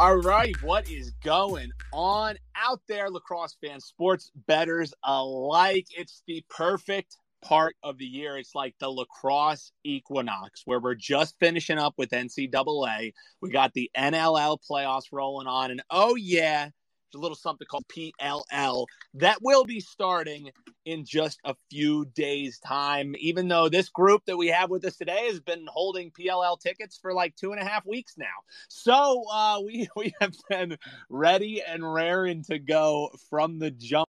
All right, what is going on out there, lacrosse fans, sports betters alike? It's the perfect part of the year. It's like the lacrosse equinox where we're just finishing up with NCAA. We got the NLL playoffs rolling on, and oh, yeah, a little something called PLL that will be starting in just a few days' time. Even though this group that we have with us today has been holding PLL tickets for like two and a half weeks now, so uh, we we have been ready and raring to go from the jump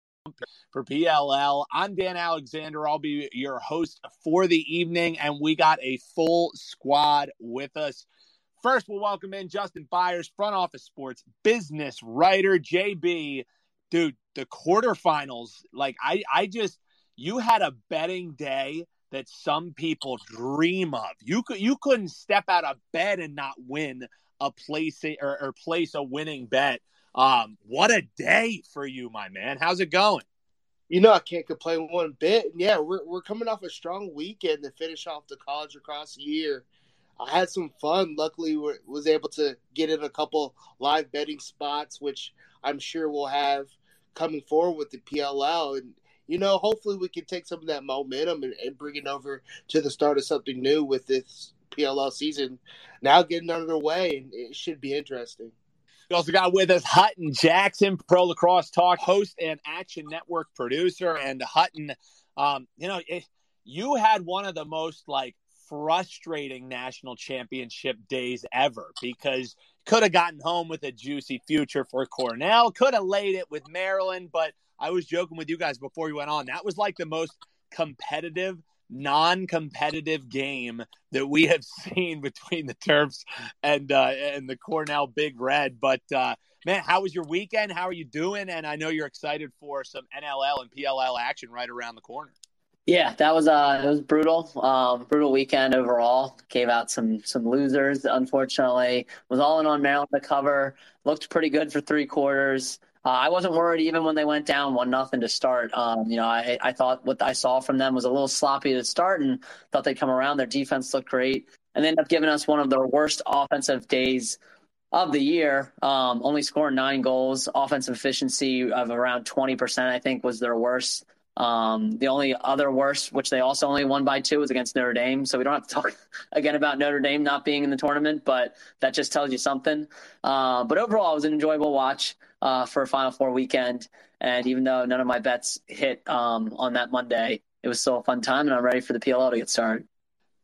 for PLL. I'm Dan Alexander. I'll be your host for the evening, and we got a full squad with us. First, we'll welcome in Justin Byers, front office sports business writer. JB, dude, the quarterfinals, like I, I just, you had a betting day that some people dream of. You could, you couldn't step out of bed and not win a place or, or place a winning bet. Um, what a day for you, my man. How's it going? You know, I can't complain one bit. Yeah, we're, we're coming off a strong weekend to finish off the college across the year. I had some fun. Luckily, was able to get in a couple live betting spots, which I'm sure we'll have coming forward with the PLL. And you know, hopefully, we can take some of that momentum and, and bring it over to the start of something new with this PLL season now getting underway, and it should be interesting. We also got with us Hutton Jackson, Pro Lacrosse Talk host and Action Network producer. And Hutton, um, you know, it, you had one of the most like frustrating national championship days ever because could have gotten home with a juicy future for Cornell, could have laid it with Maryland, but I was joking with you guys before we went on. That was like the most competitive, non-competitive game that we have seen between the Terps and uh, and the Cornell Big Red. But uh, man, how was your weekend? How are you doing? And I know you're excited for some NLL and PLL action right around the corner. Yeah, that was uh, it was brutal, um, brutal weekend overall. Gave out some some losers, unfortunately. Was all in on Maryland to cover. Looked pretty good for three quarters. Uh, I wasn't worried even when they went down one nothing to start. Um, you know, I I thought what I saw from them was a little sloppy to start, and thought they'd come around. Their defense looked great, and they ended up giving us one of their worst offensive days of the year. Um, only scoring nine goals, offensive efficiency of around twenty percent. I think was their worst. Um, the only other worst, which they also only won by two, was against Notre Dame. So we don't have to talk again about Notre Dame not being in the tournament, but that just tells you something. Uh, but overall, it was an enjoyable watch uh, for a Final Four weekend. And even though none of my bets hit um, on that Monday, it was still a fun time, and I'm ready for the PLL to get started.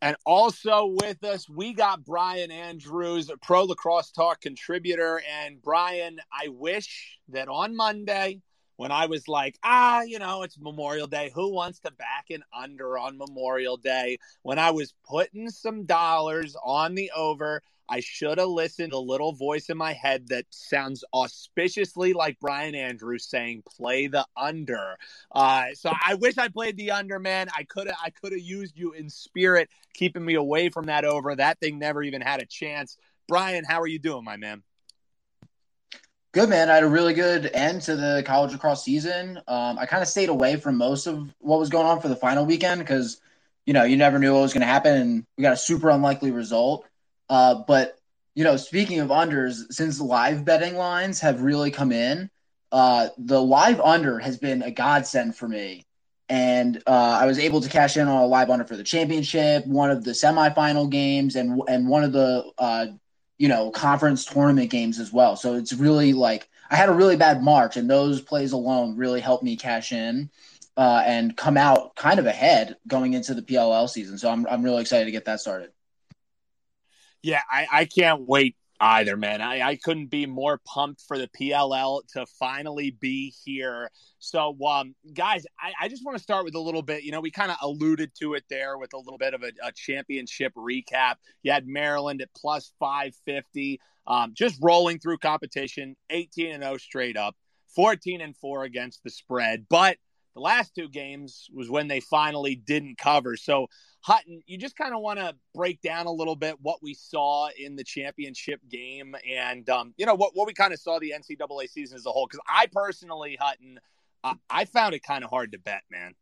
And also with us, we got Brian Andrews, Pro Lacrosse Talk contributor. And Brian, I wish that on Monday when I was like, ah, you know, it's Memorial Day. Who wants to back an under on Memorial Day? When I was putting some dollars on the over, I should have listened to a little voice in my head that sounds auspiciously like Brian Andrews saying, "Play the under." Uh, so I wish I played the under, man. I could have, I could have used you in spirit, keeping me away from that over. That thing never even had a chance. Brian, how are you doing, my man? Good man. I had a really good end to the college lacrosse season. Um, I kind of stayed away from most of what was going on for the final weekend because, you know, you never knew what was going to happen, and we got a super unlikely result. Uh, but you know, speaking of unders, since live betting lines have really come in, uh, the live under has been a godsend for me. And uh, I was able to cash in on a live under for the championship, one of the semifinal games, and and one of the uh, you know, conference tournament games as well. So it's really like I had a really bad March, and those plays alone really helped me cash in uh, and come out kind of ahead going into the PLL season. So I'm I'm really excited to get that started. Yeah, I, I can't wait either, man. I, I couldn't be more pumped for the PLL to finally be here. So, um, guys, I, I just want to start with a little bit. You know, we kind of alluded to it there with a little bit of a, a championship recap. You had Maryland at plus 550, um, just rolling through competition, 18 and 0 straight up, 14 and 4 against the spread. But the last two games was when they finally didn't cover. So, Hutton, you just kind of want to break down a little bit what we saw in the championship game and, um, you know, what, what we kind of saw the NCAA season as a whole. Because I personally, Hutton, uh, I found it kind of hard to bet, man.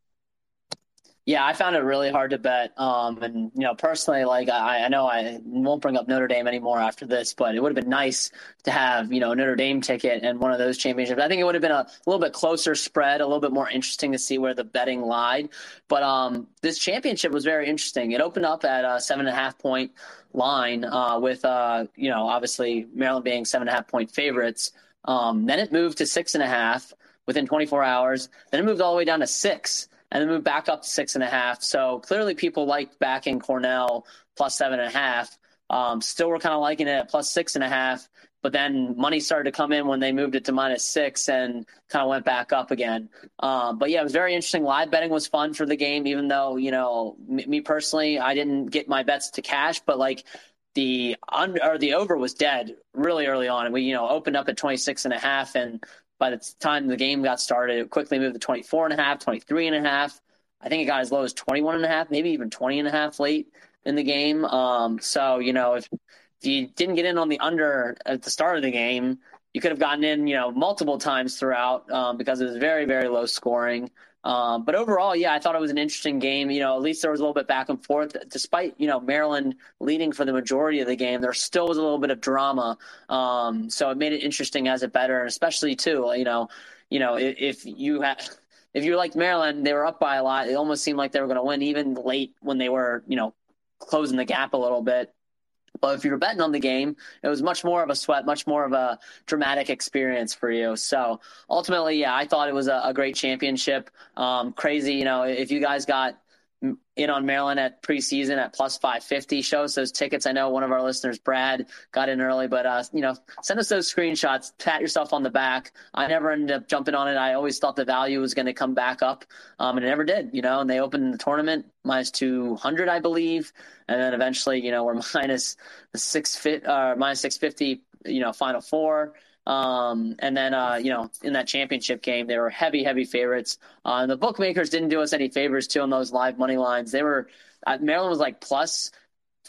Yeah, I found it really hard to bet. Um, and you know, personally, like I, I know I won't bring up Notre Dame anymore after this, but it would have been nice to have you know a Notre Dame ticket and one of those championships. I think it would have been a little bit closer spread, a little bit more interesting to see where the betting lied. But um, this championship was very interesting. It opened up at a seven and a half point line uh, with uh, you know obviously Maryland being seven and a half point favorites. Um, then it moved to six and a half within 24 hours. Then it moved all the way down to six and then moved back up to six and a half. So clearly, people liked backing Cornell plus seven and a half. Um, still, were kind of liking it at plus six and a half. But then money started to come in when they moved it to minus six and kind of went back up again. Um, but yeah, it was very interesting. Live betting was fun for the game, even though you know me, personally, I didn't get my bets to cash. But like the under or the over was dead really early on, and we you know opened up at 26 and a half and by the time the game got started, it quickly moved to 24 and a half, 23 and a half. I think it got as low as 21 and a half, maybe even 20 and a half late in the game. Um, so, you know, if, if you didn't get in on the under at the start of the game, you could have gotten in, you know, multiple times throughout um, because it was very, very low scoring. Um, but overall, yeah, I thought it was an interesting game. You know, at least there was a little bit back and forth. Despite you know Maryland leading for the majority of the game, there still was a little bit of drama. Um, so it made it interesting as a better, and especially too, you know, you know if, if you had. If you liked Maryland, they were up by a lot. It almost seemed like they were going to win, even late when they were, you know, closing the gap a little bit. But if you were betting on the game, it was much more of a sweat, much more of a dramatic experience for you. So ultimately, yeah, I thought it was a, a great championship. Um, crazy, you know, if you guys got in on Maryland at preseason at plus 550. Show us those tickets. I know one of our listeners, Brad, got in early, but uh, you know, send us those screenshots. Pat yourself on the back. I never ended up jumping on it. I always thought the value was going to come back up, um, and it never did. You know, and they opened the tournament minus 200, I believe, and then eventually, you know, we're minus six fit, uh, minus 650. You know, final four. Um, and then, uh, you know, in that championship game, they were heavy, heavy favorites. Uh, and the bookmakers didn't do us any favors too on those live money lines. They were uh, Maryland was like plus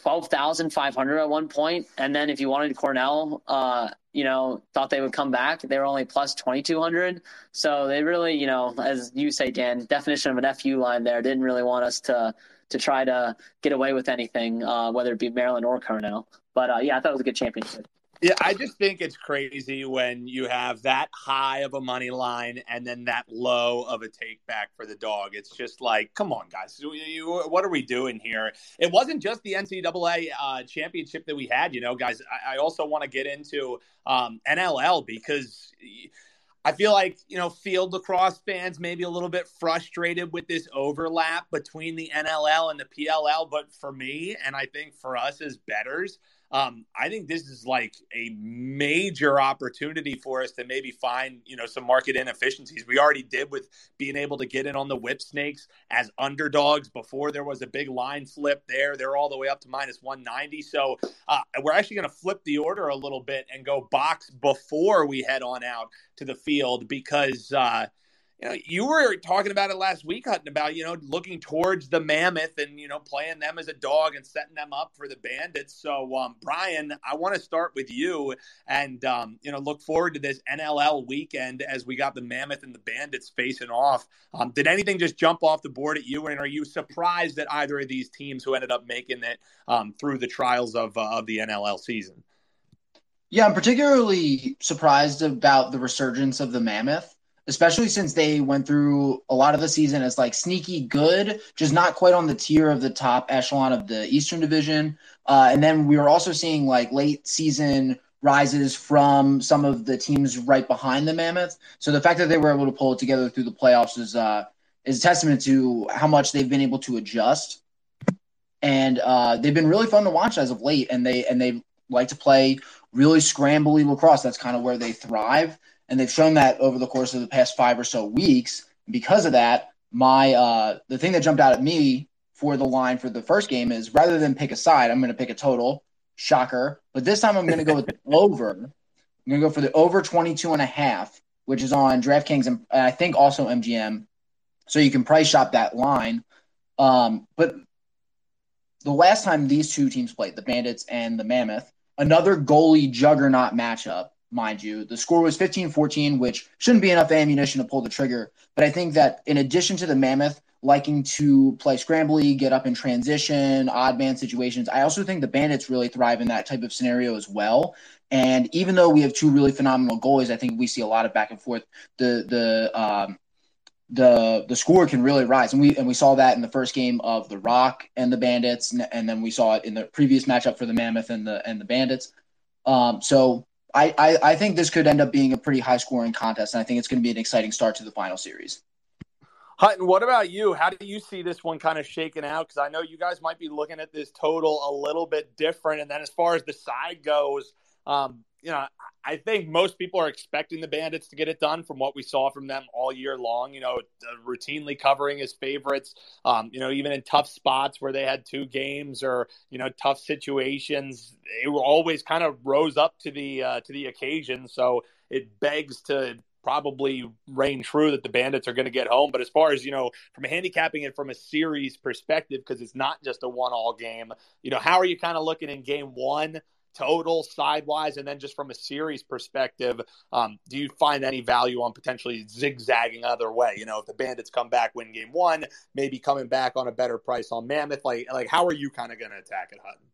twelve thousand five hundred at one point, and then if you wanted Cornell, uh, you know, thought they would come back, they were only plus twenty two hundred. So they really, you know, as you say, Dan, definition of an FU line there didn't really want us to to try to get away with anything, uh, whether it be Maryland or Cornell. But uh, yeah, I thought it was a good championship. Yeah, I just think it's crazy when you have that high of a money line and then that low of a take back for the dog. It's just like, come on, guys, what are we doing here? It wasn't just the NCAA uh, championship that we had, you know, guys. I, I also want to get into um, NLL because. I feel like, you know, field lacrosse fans may be a little bit frustrated with this overlap between the NLL and the PLL. But for me, and I think for us as betters, um, I think this is like a major opportunity for us to maybe find, you know, some market inefficiencies. We already did with being able to get in on the Whipsnakes as underdogs before there was a big line flip there. They're all the way up to minus 190. So uh, we're actually going to flip the order a little bit and go box before we head on out to the field because, uh, you know, you were talking about it last week, Hutton, about, you know, looking towards the mammoth and, you know, playing them as a dog and setting them up for the bandits. So, um, Brian, I want to start with you and, um, you know, look forward to this NLL weekend as we got the mammoth and the bandits facing off. Um, did anything just jump off the board at you? And are you surprised that either of these teams who ended up making it um, through the trials of, uh, of the NLL season? Yeah, I'm particularly surprised about the resurgence of the mammoth especially since they went through a lot of the season as like sneaky good, just not quite on the tier of the top echelon of the Eastern Division. Uh, and then we were also seeing like late season rises from some of the teams right behind the Mammoth. So the fact that they were able to pull it together through the playoffs is uh, is a testament to how much they've been able to adjust. And uh, they've been really fun to watch as of late, and they and they like to play really scrambly lacrosse. That's kind of where they thrive and they've shown that over the course of the past five or so weeks. Because of that, my uh, the thing that jumped out at me for the line for the first game is rather than pick a side, I'm going to pick a total. Shocker. But this time I'm going to go with the over. I'm going to go for the over 22 and a half, which is on DraftKings and I think also MGM. So you can price shop that line. Um, but the last time these two teams played, the Bandits and the Mammoth, another goalie juggernaut matchup mind you. The score was 15 14, which shouldn't be enough ammunition to pull the trigger. But I think that in addition to the Mammoth liking to play scrambly, get up in transition, odd man situations. I also think the Bandits really thrive in that type of scenario as well. And even though we have two really phenomenal goalies, I think we see a lot of back and forth. The the um, the the score can really rise, and we and we saw that in the first game of the Rock and the Bandits, and, and then we saw it in the previous matchup for the Mammoth and the and the Bandits. Um, so I, I I think this could end up being a pretty high scoring contest, and I think it's going to be an exciting start to the final series. Hutton, what about you? How do you see this one kind of shaking out? Because I know you guys might be looking at this total a little bit different. And then as far as the side goes, um, you know, I think most people are expecting the Bandits to get it done from what we saw from them all year long. You know, routinely covering as favorites. Um, you know, even in tough spots where they had two games or you know tough situations, they were always kind of rose up to the uh, to the occasion. So it begs to probably reign true that the Bandits are going to get home. But as far as, you know, from handicapping it from a series perspective, because it's not just a one all game, you know, how are you kind of looking in game one? Total sidewise and then just from a series perspective um, do you find any value on potentially zigzagging other way you know if the bandits come back win game one maybe coming back on a better price on mammoth like like how are you kind of going to attack it hutton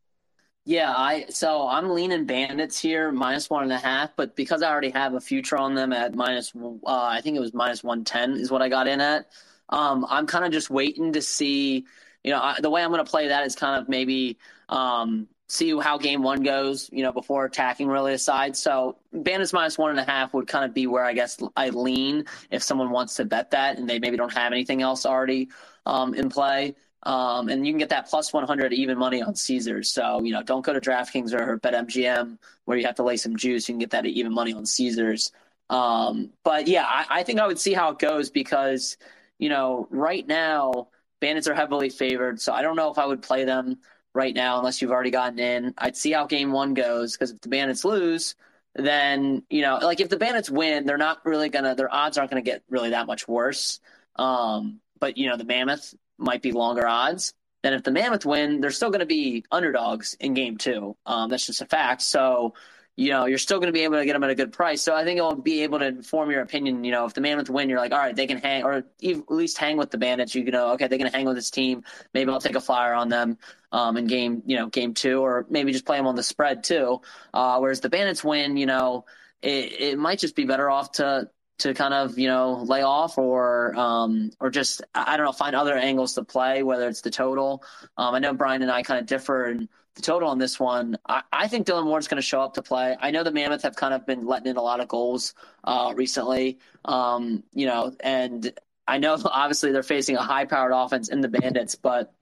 yeah, I so I'm leaning Bandits here minus one and a half, but because I already have a future on them at minus, uh, I think it was minus one ten is what I got in at. Um, I'm kind of just waiting to see. You know, I, the way I'm going to play that is kind of maybe um, see how game one goes. You know, before attacking really aside. So Bandits minus one and a half would kind of be where I guess I lean if someone wants to bet that and they maybe don't have anything else already um, in play. Um, and you can get that plus 100 even money on Caesars. So, you know, don't go to DraftKings or BetMGM where you have to lay some juice. You can get that even money on Caesars. Um, but yeah, I, I think I would see how it goes because, you know, right now, Bandits are heavily favored. So I don't know if I would play them right now unless you've already gotten in. I'd see how game one goes because if the Bandits lose, then, you know, like if the Bandits win, they're not really to, their odds aren't to get really that much worse. Um, but, you know, the Mammoth, might be longer odds. Then if the Mammoth win, they're still to be underdogs in game two. Um, that's just a fact. So, you know, you're still going to be able to get them at a good price. So I think it'll be able to inform your opinion. You know, if the Mammoth win, you're like, all right, they can hang, or at least hang with the Bandits. You know, okay, they can hang with this team. Maybe I'll take a flyer on them um, in game, you know, game two, or maybe just play them on the spread too. Uh, whereas the Bandits win, you know, it, it might just be better off to to kind of you know lay off or um, or just I don't know find other angles to play whether it's the total. Um, I know Brian and I kind of differ in the total on this one. I, I think Dillon Ward's going to show up to play. I know the Mammoth have kind of been letting in a lot of goals uh, recently. Um, you know, and I know obviously they're facing a high powered offense in the Bandits, but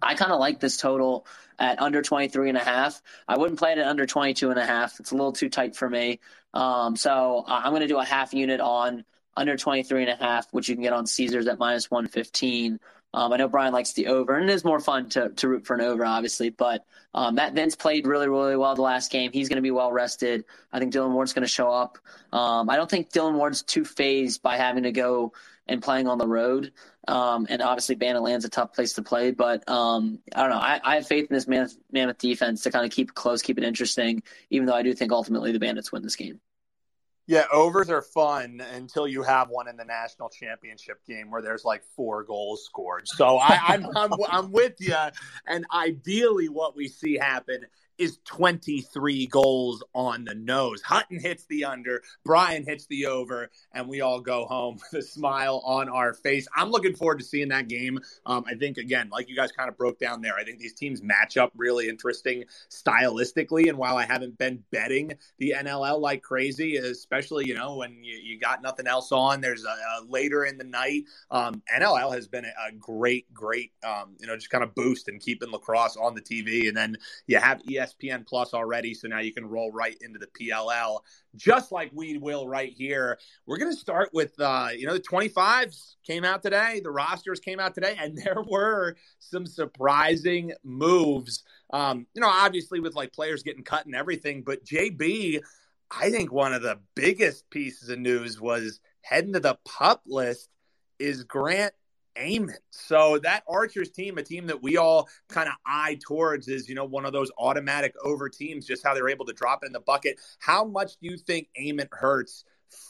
I kind of like this total at under 23 and a half. I wouldn't play it at under 22 and a half. It's a little too tight for me. Um, so I'm going to do a half unit on under 23 and a half, which you can get on Caesars at minus 115. Um, I know Brian likes the over, and it is more fun to, to root for an over, obviously. But um, Matt Vinc played really, really well the last game. He's going to be well rested. I think Dillon Ward's going to show up. Um, I don't think Dillon Ward's too phased by having to go and playing on the road. Um, and obviously, Banditland's a tough place to play, but um, I don't know. I, I, have faith in this Mammoth, Mammoth defense to kind of keep close, keep it interesting, even though I do think ultimately the Bandits win this game. Yeah, overs are fun until you have one in the national championship game where there's like four goals scored. So I, I'm, I'm I'm with you, and ideally, what we see happen is 23 goals on the nose. Hutton hits the under, Brian hits the over, and we all go home with a smile on our face. I'm looking forward to seeing that game. Um, I think, again, like you guys kind of broke down there, I think these teams match up really interesting stylistically. And while I haven't been betting the NLL like crazy, especially, you know, when you, you got nothing else on, there's a, a later in the night. Um, NLL has been a, a great, great, um, you know, just kind of boost and keeping lacrosse on the TV. And then you have ESPN ESPN Plus already, so now you can roll right into the PLL, just like we will right here. We're going to start with, uh, you know, the 25s came out today, the rosters came out today, and there were some surprising moves. Um, you know, obviously with like players getting cut and everything, but JB, I think one of the biggest pieces of news was heading to the pup list is Grant Ament. So that Archers team, a team that we all kind of eye towards, is you know one of those automatic over teams. Just how they're able to drop in the bucket. How much do you think Ament hurts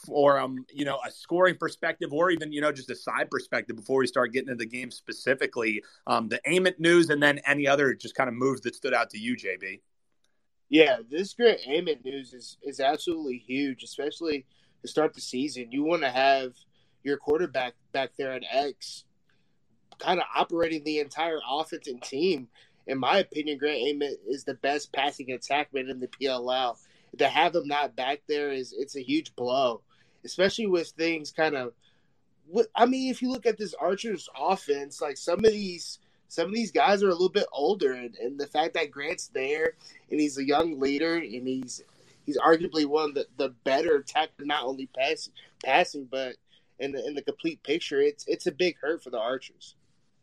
for um, you know, a scoring perspective, or even you know, just a side perspective before we start getting into the game specifically, um, the Ament news, and then any other just kind of moves that stood out to you, JB. Yeah, this Grant Ament news is is absolutely huge, especially to start the season. You want to have your quarterback back there at X, kind of operating the entire offense and team. In my opinion, Grant Ament is the best passing attackman in the PLL. To have him not back there is it's a huge blow, especially with things kind of. I mean, if you look at this Archer's offense, like some of these some of these guys are a little bit older, and, and the fact that Grant's there and he's a young leader and he's he's arguably one of the, the better attackers, not only pass, passing but in the in the complete picture. It's it's a big hurt for the Archers.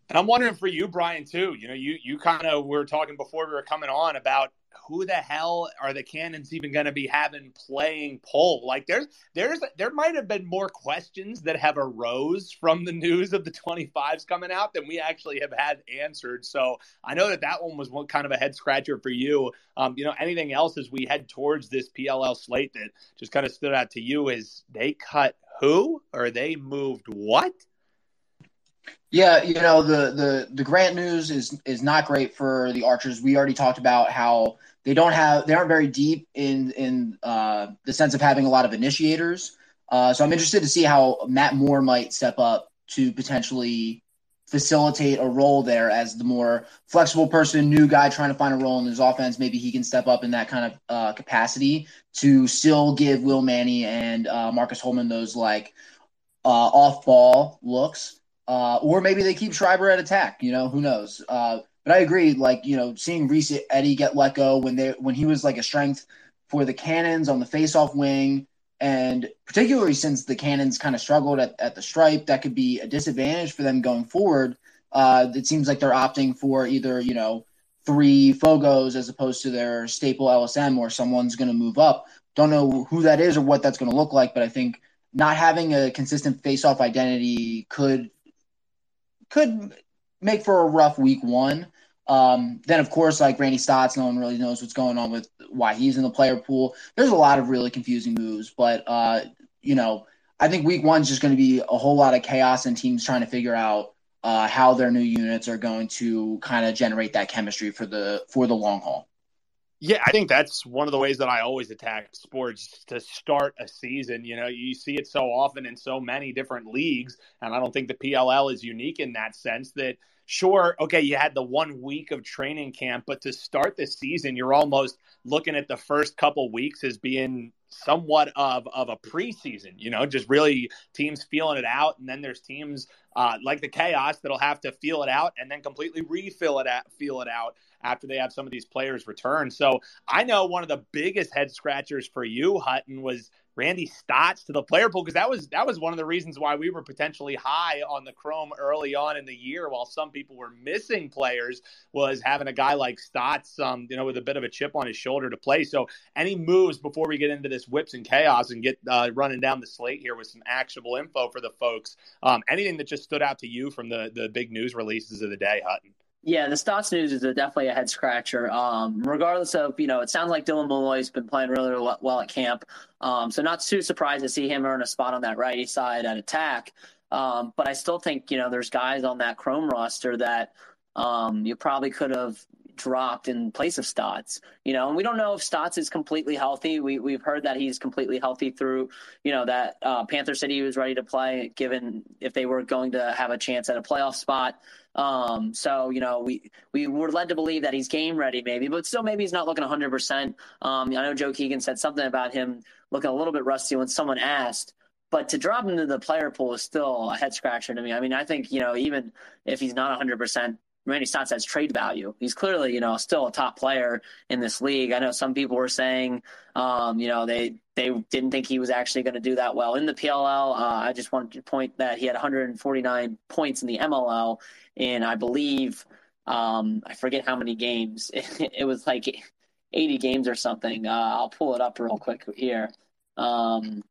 And I'm wondering for you, Brian, too. You know, you you kind of were talking before we were coming on about who the hell are the Cannons even going to be having playing pole? Like there's there's there might have been more questions that have arose from the news of the 25s coming out than we actually have had answered. So I know that that one was one kind of a head scratcher for you. Um, you know, anything else as we head towards this PLL slate that just kind of stood out to you is they cut who or they moved what? Yeah, you know the the the Grant news is is not great for the Archers. We already talked about how they don't have they aren't very deep in in uh, the sense of having a lot of initiators. Uh, so I'm interested to see how Matt Moore might step up to potentially facilitate a role there as the more flexible person, new guy trying to find a role in his offense. Maybe he can step up in that kind of uh, capacity to still give Will Manny and uh, Marcus Holman those like uh, off ball looks. Uh, or maybe they keep Schreiber at attack. You know, who knows? Uh, but I agree. Like you know, seeing Reese Eddie get let go when they when he was like a strength for the Cannons on the faceoff wing, and particularly since the Cannons kind of struggled at, at the stripe, that could be a disadvantage for them going forward. Uh, it seems like they're opting for either you know three Fogos as opposed to their staple LSM, or someone's going to move up. Don't know who that is or what that's going to look like, but I think not having a consistent face-off identity could could make for a rough week one. Um, then, of course, like Randy Staats, no one really knows what's going on with why he's in the player pool. There's a lot of really confusing moves, but uh, you know, I think week one's just going to be a whole lot of chaos and teams trying to figure out uh, how their new units are going to kind of generate that chemistry for the for the long haul. Yeah, I think that's one of the ways that I always attack sports to start a season. You know, you see it so often in so many different leagues, and I don't think the PLL is unique in that sense that sure, okay, you had the one week of training camp, but to start the season, you're almost looking at the first couple weeks as being somewhat of of a preseason, you know, just really teams feeling it out, and then there's teams uh, like the chaos that'll have to feel it out and then completely refill it out, feel it out after they have some of these players return. So I know one of the biggest head scratchers for you, Hutton, was Randy Staats to the player pool because that was that was one of the reasons why we were potentially high on the Chrome early on in the year, while some people were missing players, was having a guy like Staats, um, you know, with a bit of a chip on his shoulder to play. So any moves before we get into this whips and chaos and get uh, running down the slate here with some actionable info for the folks? Um, anything that just stood out to you from the the big news releases of the day, Hutton? Yeah, the Staats news is a, definitely a head scratcher. Um, regardless of, you know, it sounds like Dylan Molloy's been playing really, really well at camp. Um, so not too surprised to see him earn a spot on that righty side at attack. Um, but I still think, you know, there's guys on that Chrome roster that um, you probably could have dropped in place of Staats. You know, and we don't know if Staats is completely healthy. We we've heard that he's completely healthy through, you know, that uh, Panther City was ready to play, given if they were going to have a chance at a playoff spot. Um, so you know, we we were led to believe that he's game ready, maybe, but still maybe he's not looking 100. Um, percent I know Joe Keegan said something about him looking a little bit rusty when someone asked. But to drop him to the player pool is still a head scratcher to me. I mean, I think you know, even if he's not 100, percent Randy Staats has trade value. He's clearly, you know, still a top player in this league. I know some people were saying, um, you know, they they didn't think he was actually going to do that well in the PLL. Uh, I just wanted to point that he had 149 points in the MLL, and I believe um, I forget how many games. It, was like 80 games or something. Uh, I'll pull it up real quick here. Um,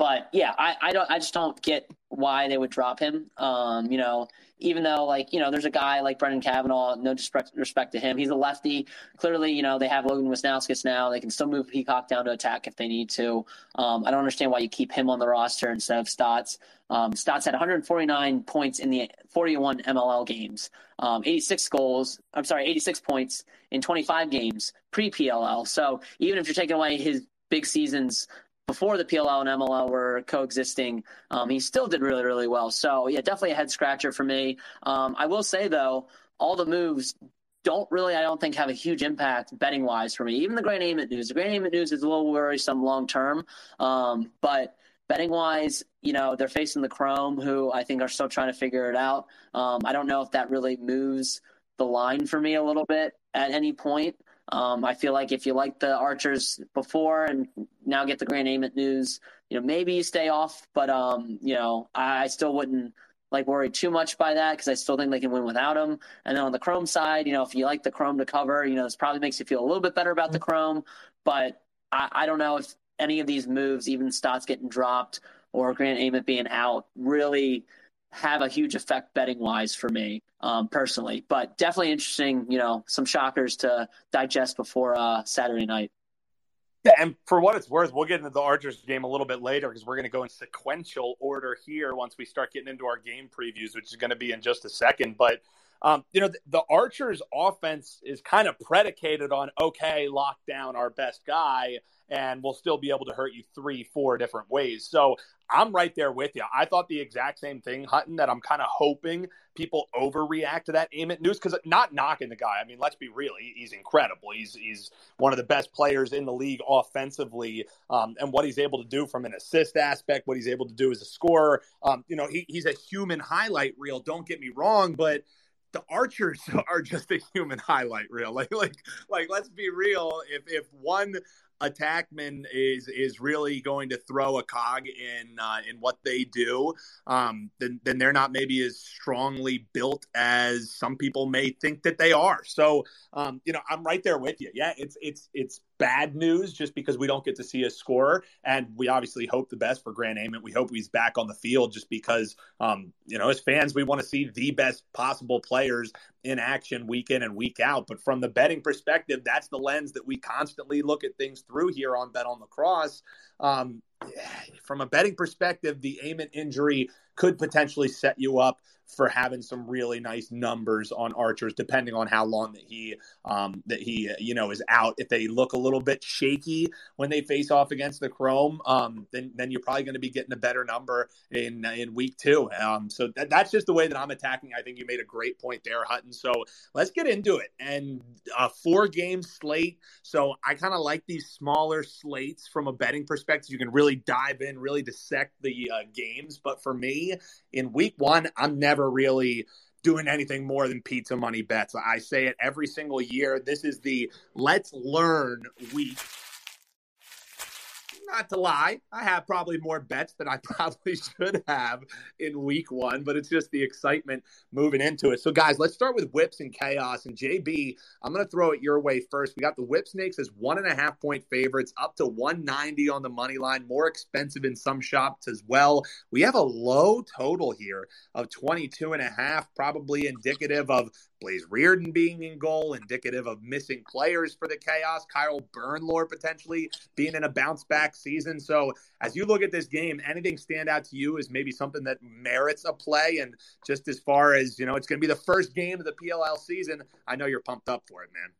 but yeah, I, I don't I just don't get why they would drop him. Um, you know, even though like you know there's a guy like Brendan Cavanaugh, no disrespect respect to him, he's a lefty. Clearly, you know they have Logan Wisnauskas now. They can still move Peacock down to attack if they need to. Um, I don't understand why you keep him on the roster instead of Staats. Um, Staats had 149 points in the 41 MLL games, um, 86 goals. I'm sorry, 86 points in 25 games pre PLL. So even if you're taking away his big seasons before the PLL and MLL were coexisting, um, he still did really, really well. So yeah, definitely a head scratcher for me. Um, I will say though, all the moves don't really, I don't think, have a huge impact betting wise for me. Even the Grant Ament news, the Grant Ament news is a little worrisome long term, um, but betting wise, you know, they're facing the Chrome, who I think are still trying to figure it out. Um, I don't know if that really moves the line for me a little bit at any point. Um, I feel like if you like the Archers before and now get the Grant Ament news, you know, maybe you stay off, but um, you know, I, I still wouldn't like worry too much by that because I still think they can win without him. And then on the Chrome side, you know, if you like the Chrome to cover, you know, this probably makes you feel a little bit better about the Chrome. But I, I don't know if any of these moves, even Staats getting dropped or Grant Ament being out, really have a huge effect betting wise for me um, personally. But definitely interesting, you know, some shockers to digest before uh, Saturday night. Yeah, and for what it's worth, we'll get into the Archers game a little bit later because we're going to go in sequential order here once we start getting into our game previews, which is going to be in just a second. But um, you know, the, the, Archers offense is kind of predicated on okay, lock down our best guy, and we'll still be able to hurt you three, four different ways. So I'm right there with you. I thought the exact same thing, Hutton, that I'm kind of hoping people overreact to that Ament news because not knocking the guy. I mean, let's be real. He, he's incredible. He's he's one of the best players in the league offensively, um, and what he's able to do from an assist aspect, what he's able to do as a scorer. Um, you know, he, he's a human highlight reel. Don't get me wrong, but the archers are just a human highlight reel. Like, like, like, let's be real. If if one attackman is is really going to throw a cog in uh, in what they do, um, then then they're not maybe as strongly built as some people may think that they are. So, um, you know, I'm right there with you. Yeah, it's it's it's bad news just because we don't get to see a scorer. And we obviously hope the best for Grant Ament. We hope he's back on the field just because, um, you know, as fans, we want to see the best possible players in action week in and week out. But from the betting perspective, that's the lens that we constantly look at things through here on Bet on Lacrosse. Um, from a betting perspective, the Ament injury could potentially set you up for having some really nice numbers on archers, depending on how long that he um, that he you know is out. If they look a little bit shaky when they face off against the Chrome, um, then then you're probably going to be getting a better number in in week two. Um, so that, that's just the way that I'm attacking. I think you made a great point there, Hutton. So let's get into it. And a four game slate. So I kind of like these smaller slates from a betting perspective. You can really dive in, really dissect the uh, games. But for me, in week one, I'm never really doing anything more than pizza money bets. I say it every single year. This is the let's learn week not to lie, I have probably more bets than I probably should have in week one, but it's just the excitement moving into it. So, guys, let's start with whips and chaos. And JB, I'm going to throw it your way first. We got the Whipsnakes as one and a half point favorites, up to 190 on the money line, more expensive in some shops as well. We have a low total here of 22 and a half, probably indicative of Blaze Riorden being in goal, indicative of missing players for the chaos. Kyle Bernlohr potentially being in a bounce back season. So as you look at this game, anything stand out to you as maybe something that merits a play? And just as far as, you know, it's going to be the first game of the PLL season, I know you're pumped up for it, man.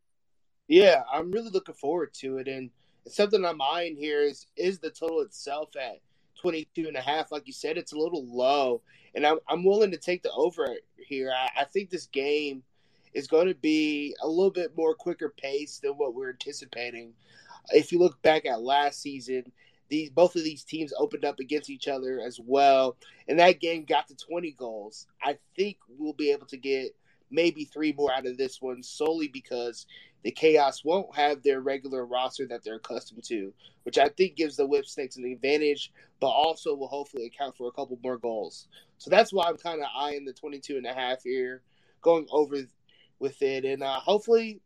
Yeah, I'm really looking forward to it. And something I'm eyeing here is is the total itself at 22 and a half. Like you said, it's a little low. And I'm, I'm willing to take the over here. I, I think this game is going to be a little bit more quicker pace than what we're anticipating. If you look back at last season, these both of these teams opened up against each other as well, and that game got to 20 goals. I think we'll be able to get maybe three more out of this one solely because the Chaos won't have their regular roster that they're accustomed to, which I think gives the Whipsnakes an advantage, but also will hopefully account for a couple more goals. So that's why I'm kind of eyeing the 22 and a half here, going over with it, and uh, hopefully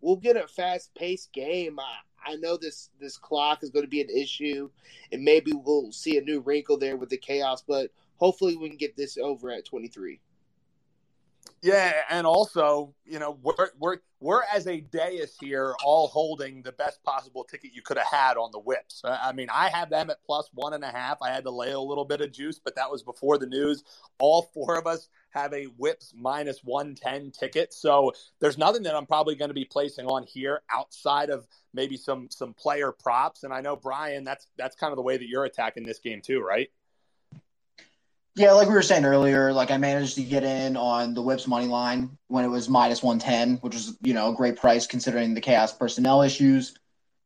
we'll get a fast paced game. I, I know this this clock is going to be an issue, and maybe we'll see a new wrinkle there with the chaos. But hopefully, we can get this over at 23. Yeah, and also, you know, we're we're we're as a dais here, all holding the best possible ticket you could have had on the whips. I mean, I have them at plus one and a half. I had to lay a little bit of juice, but that was before the news. All four of us have a whips minus one ten ticket, so there's nothing that I'm probably going to be placing on here outside of maybe some some player props. And I know Brian, that's that's kind of the way that you're attacking this game too, right? Yeah, like we were saying earlier, like I managed to get in on the Whips money line when it was minus 110, which was, you know, a great price considering the chaos personnel issues.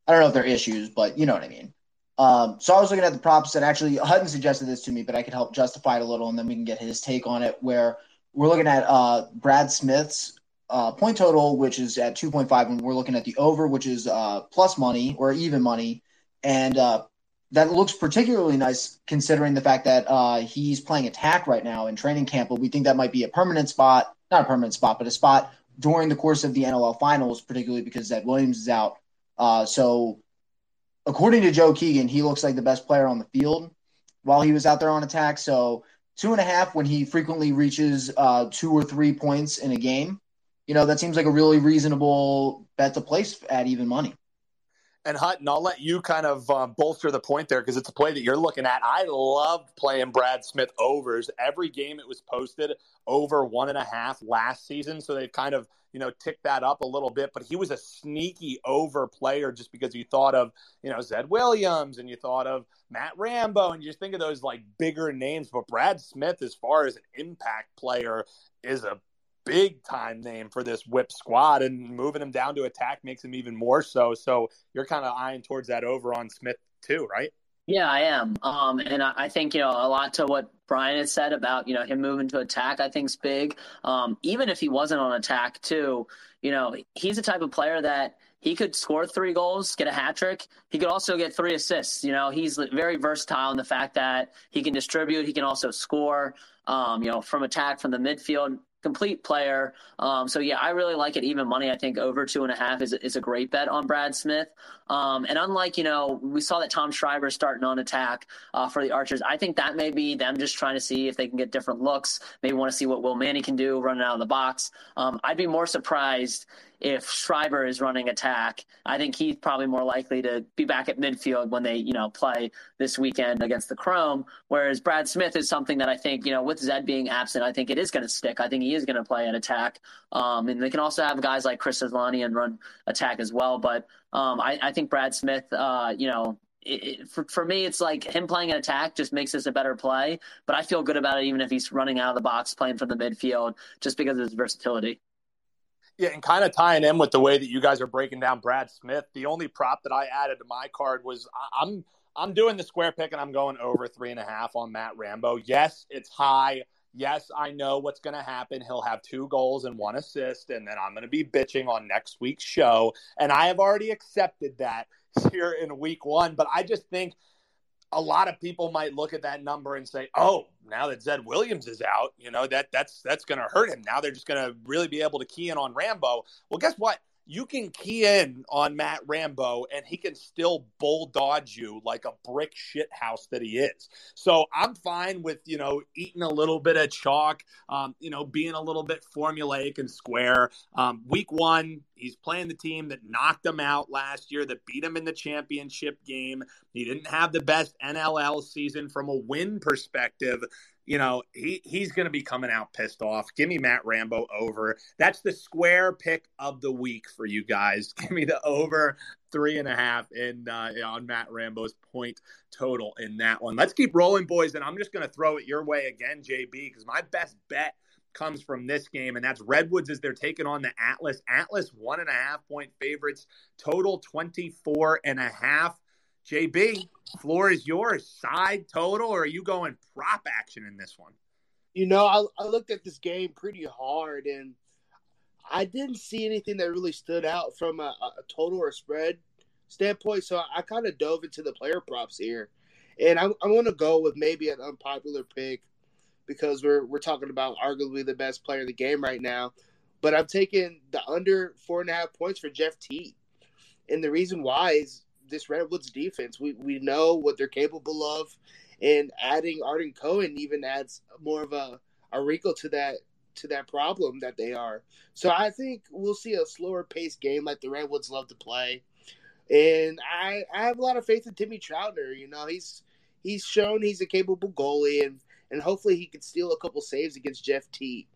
I don't know if they're issues, but you know what I mean. Um, so I was looking at the props, and actually Hutton suggested this to me, but I could help justify it a little, and then we can get his take on it. Where we're looking at uh, Brad Smith's uh, point total, which is at 2.5, and we're looking at the over, which is uh, plus money or even money, and uh, that looks particularly nice considering the fact that uh, he's playing attack right now in training camp. But we think that might be a permanent spot, not a permanent spot, but a spot during the course of the NLL finals, particularly because Zed Williams is out. Uh, so, according to Joe Keegan, he looks like the best player on the field while he was out there on attack. So, two and a half when he frequently reaches uh, two or three points in a game. You know, that seems like a really reasonable bet to place at even money. And Hutton, I'll let you kind of uh, bolster the point there because it's a play that you're looking at. I love playing Brad Smith overs. Every game it was posted over one and a half last season. So they've kind of, you know, ticked that up a little bit. But he was a sneaky over player just because you thought of, you know, Zed Williams and you thought of Matt Rambo and you just think of those like bigger names. But Brad Smith, as far as an impact player, is a big time name for this whip squad and moving him down to attack makes him even more so. So you're kind of eyeing towards that over on Smith too, right? Yeah, I am. Um, and I, I, think, you know, a lot to what Brian has said about, you know, him moving to attack, I think is big. Um, even if he wasn't on attack too, you know, he's the type of player that he could score three goals, get a hat trick. He could also get three assists. You know, he's very versatile in the fact that he can distribute. He can also score, um, you know, from attack, from the midfield complete player. Um, so yeah, I really like it. Even money, I think over two and a half is is a great bet on Brad Smith. Um, and unlike you know, we saw that Tom Schreiber starting on attack uh, for the Archers. I think that may be them just trying to see if they can get different looks. Maybe want to see what Will Manny can do running out of the box. Um, I'd be more surprised if Schreiber is running attack, I think he's probably more likely to be back at midfield when they, you know, play this weekend against the Chrome. Whereas Brad Smith is something that I think, you know, with Zed being absent, I think it is going to stick. I think he is going to play at attack. Um, and they can also have guys like Chris Aslanian run attack as well. But um, I, I, think Brad Smith, uh, you know, it, it, for, for me, it's like him playing an attack just makes this a better play. But I feel good about it even if he's running out of the box, playing from the midfield, just because of his versatility. Yeah, and kind of tying in with the way that you guys are breaking down Brad Smith, the only prop that I added to my card was I'm I'm doing the square pick and I'm going over three and a half on Matt Rambo. Yes, it's high. Yes, I know what's going to happen. He'll have two goals and one assist, and then I'm going to be bitching on next week's show. And I have already accepted that here in week one. But I just think a lot of people might look at that number and say, "Oh, now that Zed Williams is out, you know that that's that's going to hurt him. Now they're just going to really be able to key in on Rambo." Well, guess what? you can key in on Matt Rambo and he can still bull dodge you like a brick shit house that he is. So I'm fine with, you know, eating a little bit of chalk, um, you know, being a little bit formulaic and square. Um, week one, he's playing the team that knocked him out last year, that beat him in the championship game. He didn't have the best NLL season from a win perspective you know, he, he's going to be coming out pissed off. Give me Matt Rambo over. That's the square pick of the week for you guys. Give me the over three and a half in uh, on Matt Rambo's point total in that one. Let's keep rolling, boys. And I'm just going to throw it your way again, JB, because my best bet comes from this game, and that's Redwoods as they're taking on the Atlas. Atlas one and a half point favorites, total 24 and a half. JB, floor is yours. Side total, or are you going prop action in this one? You know, I, I looked at this game pretty hard, and I didn't see anything that really stood out from a, a total or spread standpoint. So I, kind of dove into the player props here, and I'm, I'm going to go with maybe an unpopular pick because we're we're talking about arguably the best player in the game right now. But I'm taking the under four and a half points for Jeff Teat and the reason why is this Redwoods defense. We we know what they're capable of, and adding Arden Cohen even adds more of a a wrinkle to that to that problem that they are. So I think we'll see a slower paced game like the Redwoods love to play. And I, I have a lot of faith in Timmy Troutner. You know, he's he's shown he's a capable goalie and and hopefully he can steal a couple saves against Jeff Teat.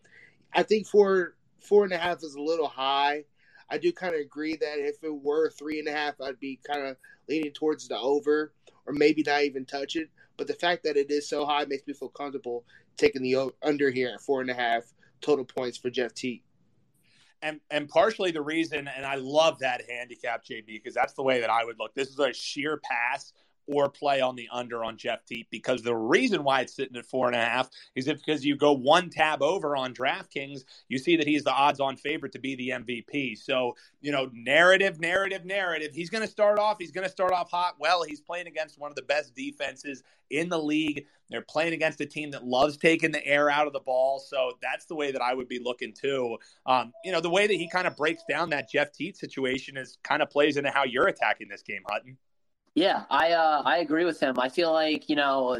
I think four four and a half is a little high. I do kind of agree that if it were three and a half, I'd be kind of leaning towards the over or maybe not even touch it. But the fact that it is so high makes me feel comfortable taking the under here at four and a half total points for Jeff Teat. And and partially the reason, and I love that handicap, JB, because that's the way that I would look. This is a sheer pass or play on the under on Jeff Teat because the reason why it's sitting at four and a half is if because you go one tab over on DraftKings, you see that he's the odds on favorite to be the MVP. So, you know, narrative, narrative, narrative. He's going to start off, he's going to start off hot. Well, he's playing against one of the best defenses in the league. They're playing against a team that loves taking the air out of the ball. So that's the way that I would be looking too. Um, you know, the way that he kind of breaks down that Jeff Teat situation is kind of plays into how you're attacking this game, Hutton. Yeah, I uh, I agree with him. I feel like you know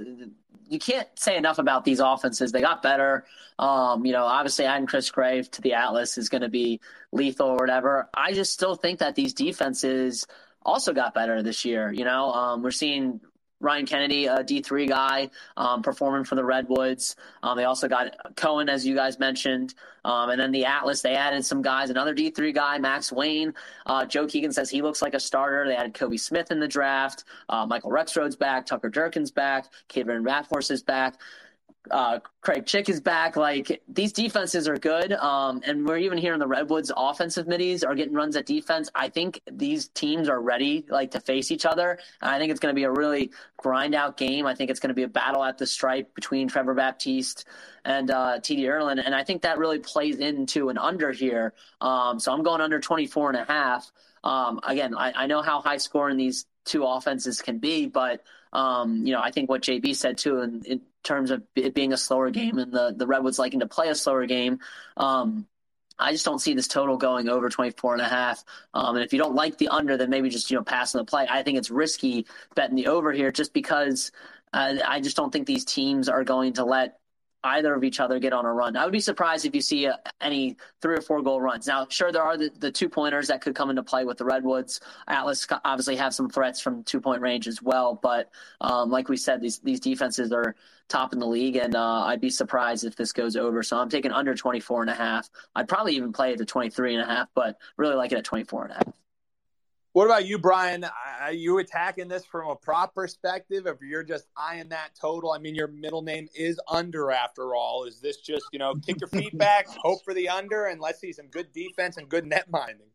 you can't say enough about these offenses. They got better. Um, you know, obviously adding Chris Gray to the Atlas is going to be lethal or whatever. I just still think that these defenses also got better this year. You know, um, we're seeing Ryan Kennedy, a D3 guy, um, performing for the Redwoods. Um, they also got Cohen, as you guys mentioned. Um, and then the Atlas, they added some guys, another D3 guy, Max Wayne. Uh, Joe Keegan says he looks like a starter. They added Kobe Smith in the draft. Uh, Michael Rexrode's back. Tucker Durkin's back. Cameron Rathhorse is back uh, Craig Chick is back. Like these defenses are good, um, and we're even hearing the Redwoods offensive middies are getting runs at defense. I think these teams are ready, like to face each other. I think it's going to be a really grind out game. I think it's going to be a battle at the stripe between Trevor Baptiste and uh, TD Ierlan, and I think that really plays into an under here. Um, so I'm going under 24 and a half. Um, again, I, I know how high scoring these two offenses can be, but um, you know, I think what JB said too, in, in terms of it being a slower game and the, the Redwoods liking to play a slower game. Um, I just don't see this total going over 24 and a half. Um, and if you don't like the under, then maybe just, you know, passing the play. I think it's risky betting the over here just because uh, I just don't think these teams are going to let either of each other get on a run. I would be surprised if you see a, uh, any three or four goal runs. Now, sure, there are the, the two pointers that could come into play with the Redwoods. Atlas obviously have some threats from two point range as well, but um, like we said, these these defenses are top in the league, and uh, I'd be surprised if this goes over. So I'm taking under 24 and a half. I'd probably even play it to 23 and a half, but really like it at 24 and a half. What about you, Brian? Are you attacking this from a prop perspective, or you're just eyeing that total? I mean, your middle name is under after all. Is this just you know kick your feet back, hope for the under, and let's see some good defense and good net minding?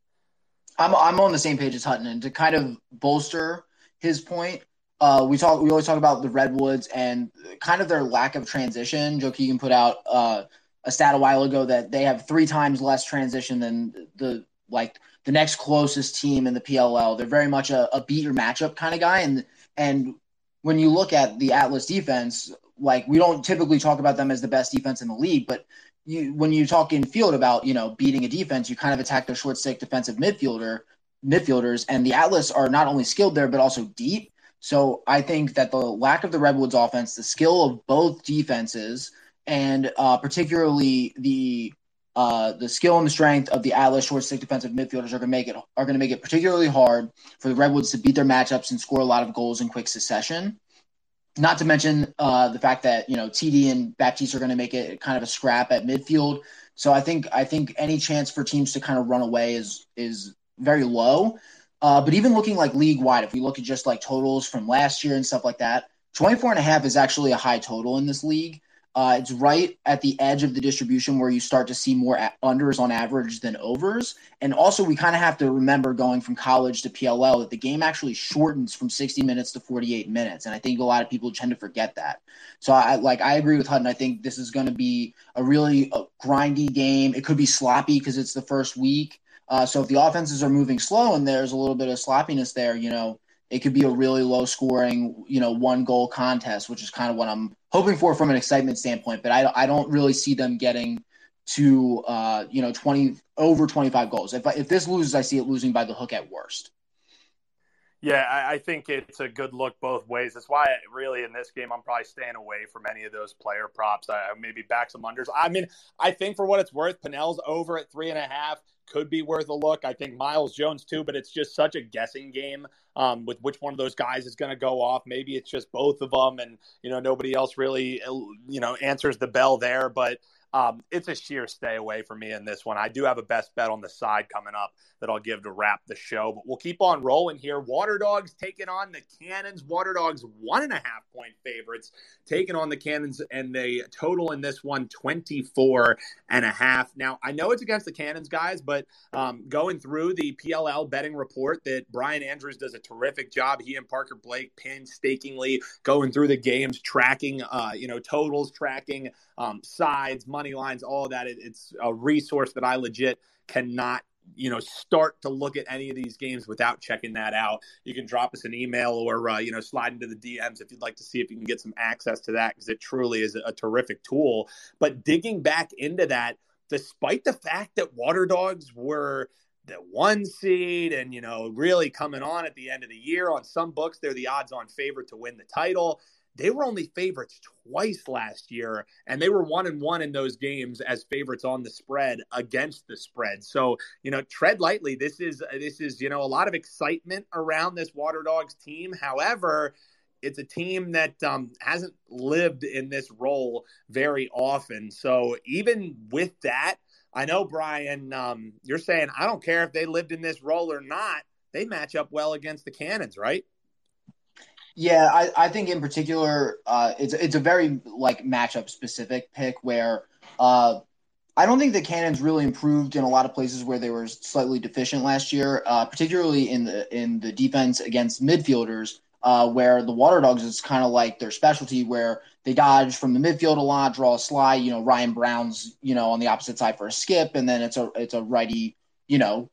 I'm I'm on the same page as Hutton, and to kind of bolster his point, uh, we talk we always talk about the redwoods and kind of their lack of transition. Joe Keegan put out uh, a stat a while ago that they have three times less transition than the like the next closest team in the PLL. They're very much a, a beat your matchup kind of guy. And and when you look at the Atlas defense, like we don't typically talk about them as the best defense in the league, but you when you talk in field about you know beating a defense, you kind of attack their short stick defensive midfielder midfielders, and the Atlas are not only skilled there but also deep. So I think that the lack of the Redwoods offense, the skill of both defenses, and uh, particularly the uh, the skill and the strength of the Atlas short stick defensive midfielders are going to make it are going to make it particularly hard for the Redwoods to beat their matchups and score a lot of goals in quick succession. Not to mention uh, the fact that you know TD and Baptiste are going to make it kind of a scrap at midfield. So I think I think any chance for teams to kind of run away is is very low. Uh, but even looking like league wide, if we look at just like totals from last year and stuff like that, 24 and a half is actually a high total in this league. Uh, it's right at the edge of the distribution where you start to see more unders on average than overs. And also, we kind of have to remember going from college to PLL that the game actually shortens from 60 minutes to 48 minutes. And I think a lot of people tend to forget that. So, I like I agree with Hutton. I think this is going to be a really a grindy game. It could be sloppy because it's the first week. Uh, so if the offenses are moving slow and there's a little bit of sloppiness there, you know, it could be a really low scoring, you know, one goal contest, which is kind of what I'm hoping for from an excitement standpoint. But I, I don't really see them getting to, uh, you know, 20 over 25 goals. If, if this loses, I see it losing by the hook at worst. Yeah, I, I, think it's a good look both ways. That's why, really, in this game, I'm probably staying away from any of those player props. I maybe back some unders. I mean, I think for what it's worth, Pannell's over at three and a half could be worth a look. I think Myles Jones too, but it's just such a guessing game um, with which one of those guys is going to go off. Maybe it's just both of them, and you know nobody else really you know answers the bell there. But um, it's a sheer stay away for me in this one. I do have a best bet on the side coming up that I'll give to wrap the show, but we'll keep on rolling here. Water Dogs taking on the Cannons. Water Dogs one and a half point favorites taking on the Cannons, and they total in this one 24 and a half. Now, I know it's against the Cannons guys, but um, going through the PLL betting report that Brian Andrews does a terrific job. He and Parker Blake painstakingly going through the games, tracking, uh, you know, totals, tracking um, sides, money lines, all that. It, it's a resource that I legit cannot you know start to look at any of these games without checking that out you can drop us an email or uh, you know slide into the dms if you'd like to see if you can get some access to that because it truly is a terrific tool but digging back into that despite the fact that water dogs were the one seed and you know really coming on at the end of the year on some books they're the odds on favorite to win the title they were only favorites twice last year, and they were one and one in those games as favorites on the spread against the spread. So you know, tread lightly. This is this is you know a lot of excitement around this Water Dogs team. However, it's a team that um, hasn't lived in this role very often. So even with that, I know Brian, um, you're saying I don't care if they lived in this role or not. They match up well against the Cannons, right? Yeah, I, I think in particular, uh, it's it's a very like matchup specific pick where uh, I don't think the Cannons really improved in a lot of places where they were slightly deficient last year, uh, particularly in the in the defense against midfielders, uh, where the Water Dogs is kind of like their specialty, where they dodge from the midfield a lot, draw a slide. You know, Ryan Brown's you know on the opposite side for a skip, and then it's a it's a righty you know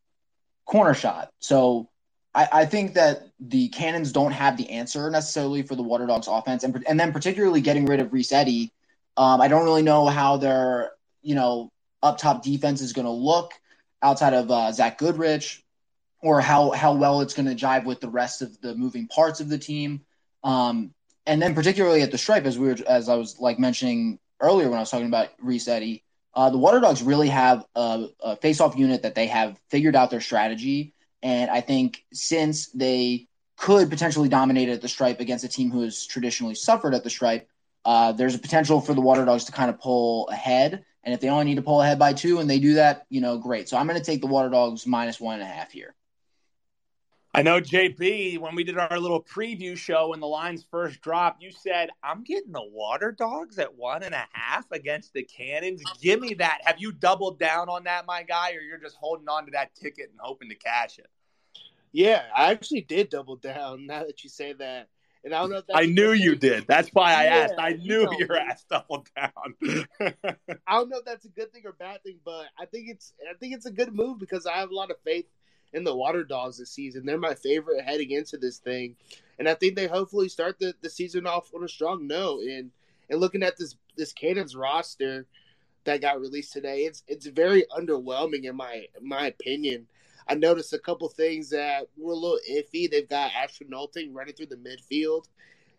corner shot. So I, I, think that the Cannons don't have the answer necessarily for the Water Dogs offense, and and then particularly getting rid of Reese Eddy. Um, I don't really know how their you know up top defense is going to look outside of uh, Zach Goodrich, or how how well it's going to jive with the rest of the moving parts of the team. Um, and then particularly at the stripe, as we were as I was like mentioning earlier when I was talking about Reese Eddy, uh, the Water Dogs really have a, a face-off unit that they have figured out their strategy and I think since they could potentially dominate at the stripe against a team who has traditionally suffered at the stripe, uh, there's a potential for the Water Dogs to kind of pull ahead. And if they only need to pull ahead by two and they do that, you know, great. So I'm going to take the Water Dogs minus one and a half here. I know JB, when we did our little preview show when the lines first dropped, you said, I'm getting the water dogs at one and a half against the cannons. Give me that. Have you doubled down on that, my guy, or you're just holding on to that ticket and hoping to cash it? Yeah, I actually did double down now that you say that. And I don't know if I knew you did. That's why I yeah, asked. I knew you know, your ass doubled down. I don't know if that's a good thing or bad thing, but I think it's I think it's a good move because I have a lot of faith in the Water Dogs this season. They're my favorite heading into this thing, and I think they hopefully start the, the season off on a strong note. And and looking at this this Cannons roster that got released today, it's it's very underwhelming in my in my opinion. I noticed a couple things that were a little iffy. They've got Ashton Nolting running through the midfield.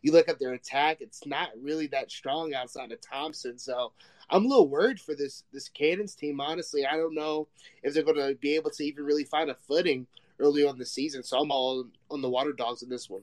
You look at their attack; it's not really that strong outside of Thompson. So I'm a little worried for this this Cannons team. Honestly, I don't know if they're going to be able to even really find a footing early on the season. So I'm all on the Water Dogs in this one.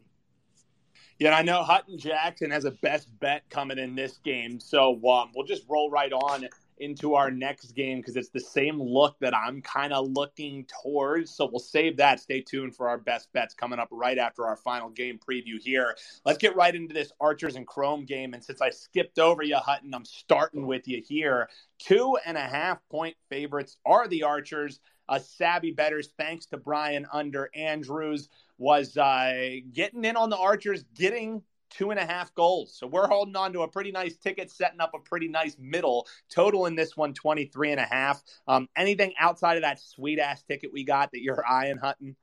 Yeah, I know Hutton Jackson has a best bet coming in this game, so um, we'll just roll right on into our next game because it's the same look that I'm kind of looking towards. So we'll save that. Stay tuned for our best bets coming up right after our final game preview here. Let's get right into this Archers and Chrome game. And since I skipped over you, Hutton, I'm starting with you here. Two and a half point favorites are the Archers. A savvy betters, thanks to Brian under Andrews, was uh, getting in on the Archers, getting two and a half goals. So we're holding on to a pretty nice ticket, setting up a pretty nice middle total in this one, 23 and a half. Um, anything outside of that sweet ass ticket we got that you're eyeing, Hutton?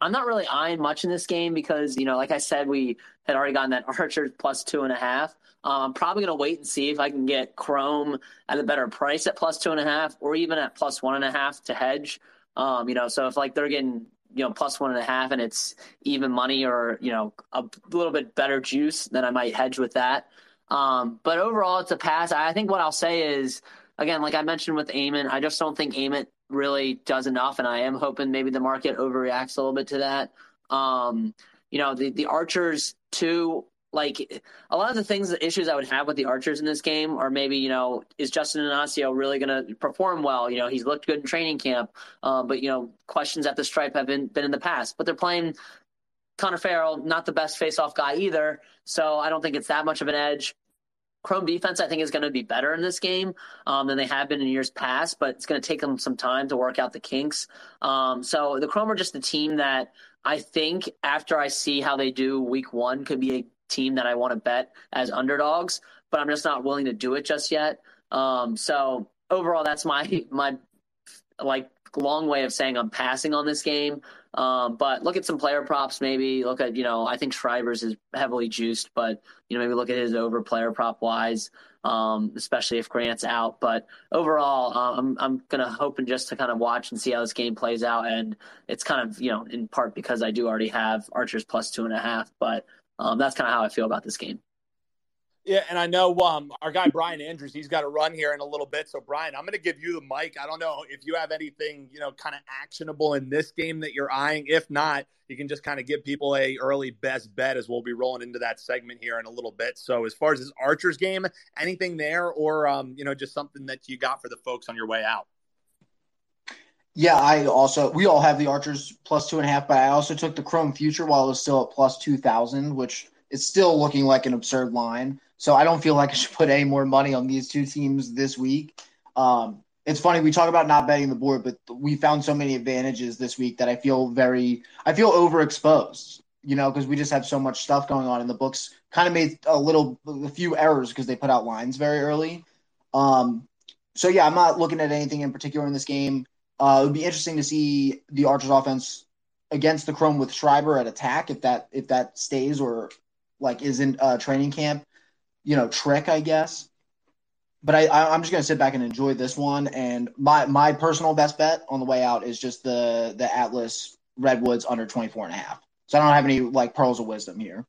I'm not really eyeing much in this game because, you know, like I said, we had already gotten that Archer plus two and a half. Um, I'm probably going to wait and see if I can get Chrome at a better price at plus two and a half or even at plus one and a half to hedge. Um, you know, so if like they're getting you know plus one and a half and it's even money or you know a little bit better juice, then I might hedge with that. Um, but overall, it's a pass. I think what I'll say is again, like I mentioned with Ament, I just don't think Ament really does enough, and I am hoping maybe the market overreacts a little bit to that. Um, you know, the the Archers too. Like a lot of the things, the issues I would have with the Archers in this game are maybe you know is Justin Inacio really going to perform well? You know, he's looked good in training camp, uh, but you know questions at the stripe have been been in the past. But they're playing Connor Farrell, not the best face-off guy either, so I don't think it's that much of an edge. Chrome defense, I think, is going to be better in this game um, than they have been in years past, but it's going to take them some time to work out the kinks. Um, so the Chrome are just a team that I think after I see how they do week one could be a team that I want to bet as underdogs, but I'm just not willing to do it just yet. Um, so overall, that's my my like long way of saying I'm passing on this game. Um, but look at some player props, maybe look at, you know, I think Schreiber's is heavily juiced, but, you know, maybe look at his over player prop wise, um, especially if Grant's out. But overall, uh, I'm, I'm to hoping just to kind of watch and see how this game plays out. And it's kind of, you know, in part because I do already have Archers plus two and a half, but um, that's kind of how I feel about this game. Yeah, and I know um, our guy Brian Andrews, he's got to run here in a little bit. So, Brian, I'm going to give you the mic. I don't know if you have anything, you know, kind of actionable in this game that you're eyeing. If not, you can just kind of give people a early best bet as we'll be rolling into that segment here in a little bit. So, as far as this Archers game, anything there, or um, you know, just something that you got for the folks on your way out? Yeah, I also we all have the Archers plus two and a half, but I also took the Chrome Future while it was still at plus two thousand, which is still looking like an absurd line. So I don't feel like I should put any more money on these two teams this week. Um, it's funny we talk about not betting the board, but we found so many advantages this week that I feel very I feel overexposed. You know, because we just have so much stuff going on, and the books kind of made a little a few errors because they put out lines very early. Um, so yeah, I'm not looking at anything in particular in this game. Uh, it would be interesting to see the Archers offense against the Chrome with Schreiber at attack if that if that stays or like isn't uh, training camp you know, trick, I guess. But I, I, am just gonna sit back and enjoy this one. And my my personal best bet on the way out is just the the Atlas Redwoods under 24 and a half. So I don't have any like pearls of wisdom here.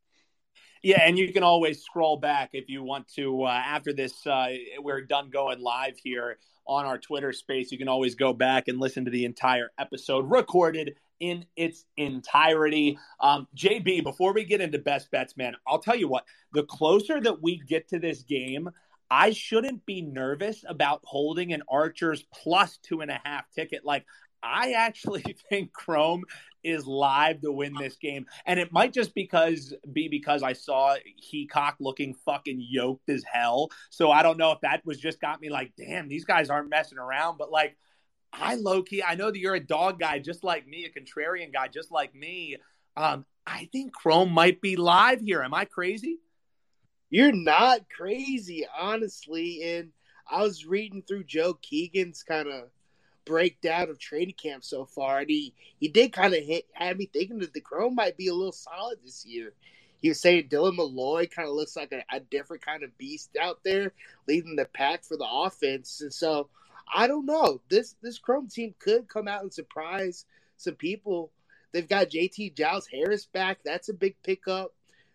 Yeah, and you can always scroll back if you want to. Uh, after this, uh, we're done going live here on our Twitter space. You can always go back and listen to the entire episode recorded in its entirety. Um, JB, before we get into best bets, man, I'll tell you what, the closer that we get to this game, I shouldn't be nervous about holding an Archers plus two and a half ticket. Like, I actually think Chrome is live to win this game. And it might just because be because I saw Heacock looking fucking yoked as hell. So I don't know if that was just got me like, damn, these guys aren't messing around. But like I low key, I know that you're a dog guy just like me, a contrarian guy just like me. Um, I think Chrome might be live here. Am I crazy? You're not crazy, honestly. And I was reading through Joe Keegan's kind of breakdown of training camp so far, and he he did kind of hit had me thinking that the Chrome might be a little solid this year. He was saying Dylan Molloy kind of looks like a, a different kind of beast out there, leading the pack for the offense, and so I don't know. This this Chrome team could come out and surprise some people. They've got JT Giles Harris back. That's a big pickup.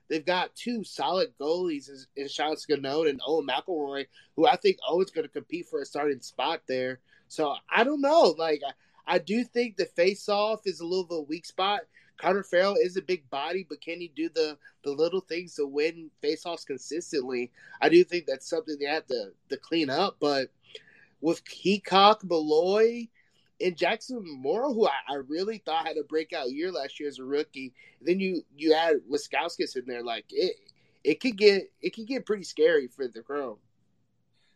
They've got two solid goalies in Sean Sconone and Owen McElroy, who I think Owen's going to compete for a starting spot there. So I don't know. Like I, do think the face-off is a little of a weak spot. Connor Farrell is a big body, but can he do the the little things to win face-offs consistently? I do think that's something they have to to clean up. But with Heacock, Molloy, and Jackson Morrill, who I, I, really thought had a breakout year last year as a rookie. Then you you add Wiscowskis in there, like it it could get it could get pretty scary for the Chrome.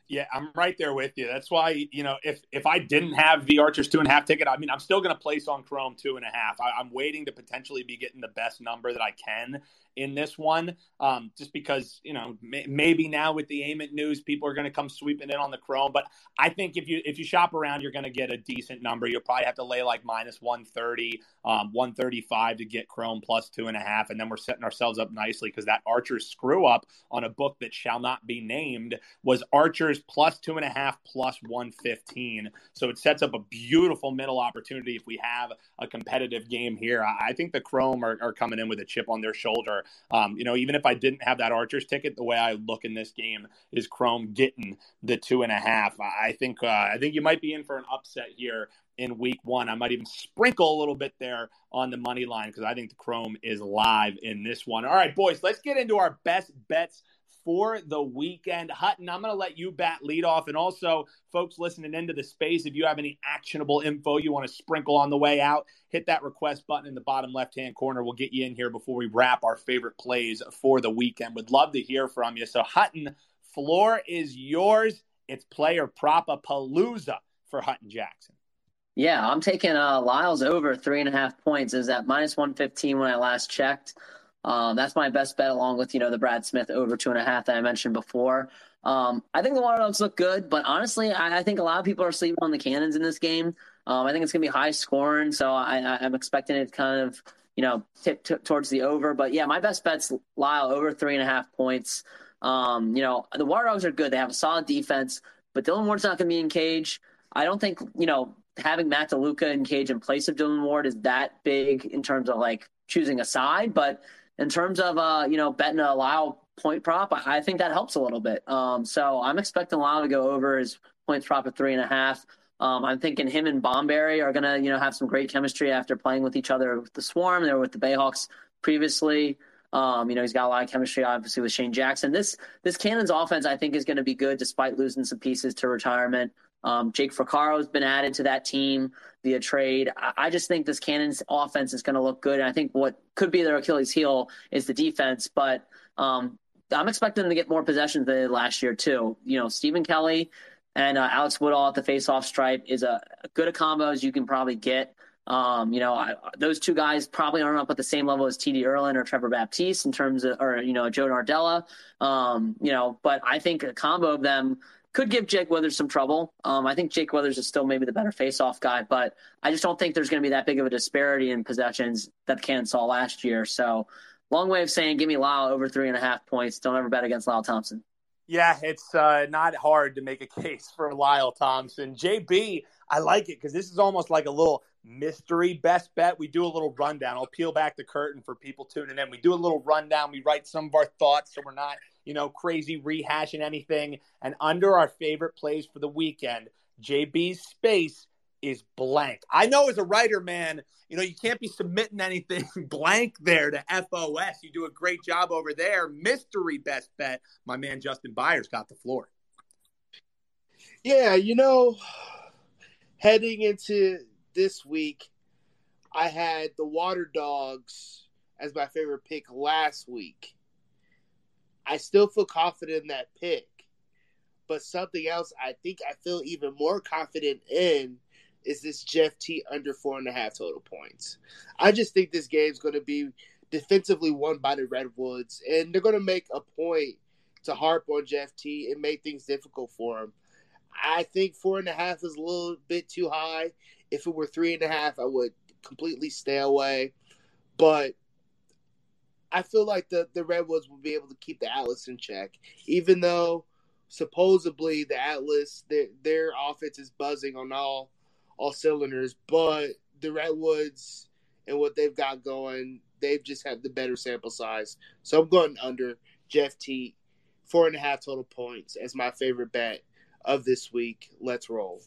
Yeah, I'm right there with you. That's why you know if if I didn't have the Archers two and a half ticket, I mean I'm still going to place on Chrome two and a half. I, I'm waiting to potentially be getting the best number that I can in this one, um, just because you know may, maybe now with the Ament news, people are going to come sweeping in on the Chrome. But I think if you if you shop around, you're going to get a decent number. You'll probably have to lay like minus one thirty, um, one thirty five to get Chrome plus two and a half, and then we're setting ourselves up nicely because that Archer's screw up on a book that shall not be named was Archer's plus two and a half plus one fifteen. So it sets up a beautiful middle opportunity if we have a competitive game here. I think the Chrome are, are coming in with a chip on their shoulder. Um, you know, even if I didn't have that Archer's ticket, the way I look in this game is Chrome getting the two and a half. I think uh, I think you might be in for an upset here in week one. I might even sprinkle a little bit there on the money line because I think the Chrome is live in this one. All right, boys, let's get into our best bets for the weekend. Hutton, I'm going to let you bat lead off. And also, folks listening into the space, if you have any actionable info you want to sprinkle on the way out, hit that request button in the bottom left hand corner. We'll get you in here before we wrap our favorite plays for the weekend. Would love to hear from you. So, Hutton, floor is yours. It's player propa palooza for Hutton Jackson. Yeah, I'm taking uh, Lyles over three and a half points. Is at minus 115 when I last checked. Um, that's my best bet, along with you know the Brad Smith over two and a half that I mentioned before. Um, I think the Water Dogs look good, but honestly, I, I, think a lot of people are sleeping on the Cannons in this game. Um, I think it's going to be high scoring, so I, am expecting it kind of you know tip t- towards the over. But yeah, my best bet's Lyle over three and a half points. Um, you know the Water Dogs are good; they have a solid defense, but Dylan Ward's not going to be in cage. I don't think you know having Matt DeLuca in cage in place of Dylan Ward is that big in terms of like choosing a side, but in terms of uh, you know betting a Lyle point prop, I, think that helps a little bit. Um, so I'm expecting Lyle to go over his points prop at three and a half. Um, I'm thinking him and Bomberry are gonna you know have some great chemistry after playing with each other with the Swarm. They were with the Bayhawks previously. Um, you know, he's got a lot of chemistry, obviously, with Shane Jackson. This this Cannons offense, I think, is going to be good despite losing some pieces to retirement. Um, Jake Fraccaro has been added to that team via trade. I, I just think this Cannons offense is going to look good. And I think what could be their Achilles heel is the defense. But um, I'm expecting them to get more possessions than last year, too. You know, Stephen Kelly and uh, Alex Woodall at the faceoff stripe is a, a good a combo as you can probably get. Um, you know, I, those two guys probably aren't up at the same level as TD Ierlan or Trevor Baptiste in terms of, or, you know, Joe Nardella. Um, you know, but I think a combo of them could give Jake Withers some trouble. Um, I think Jake Withers is still maybe the better face-off guy, but I just don't think there's going to be that big of a disparity in possessions that Ken saw last year. So, long way of saying, give me Lyle over three and a half points. Don't ever bet against Lyle Thompson. Yeah, it's uh, not hard to make a case for Lyle Thompson. JB, I like it because this is almost like a little mystery best bet. We do a little rundown. I'll peel back the curtain for people tuning in. We do a little rundown. We write some of our thoughts so we're not you know, crazy rehashing anything. And under our favorite plays for the weekend, JB's space is blank. I know as a writer, man, you know, you can't be submitting anything blank there to FOS. You do a great job over there. Mystery best bet. My man Justin Byers got the floor. Yeah, you know, heading into this week, I had the Water Dogs as my favorite pick last week. I still feel confident in that pick. But something else I think I feel even more confident in is this Jeff Teat under four and a half total points. I just think this game's going to be defensively won by the Redwoods, and they're going to make a point to harp on Jeff Teat and make things difficult for him. I think four and a half is a little bit too high. If it were three and a half, I would completely stay away. But I feel like the the Redwoods will be able to keep the Atlas in check, even though supposedly the Atlas their their offense is buzzing on all all cylinders, but the Redwoods and what they've got going, they've just had the better sample size. So I'm going under Jeff Teat, four and a half total points as my favorite bet of this week. Let's roll.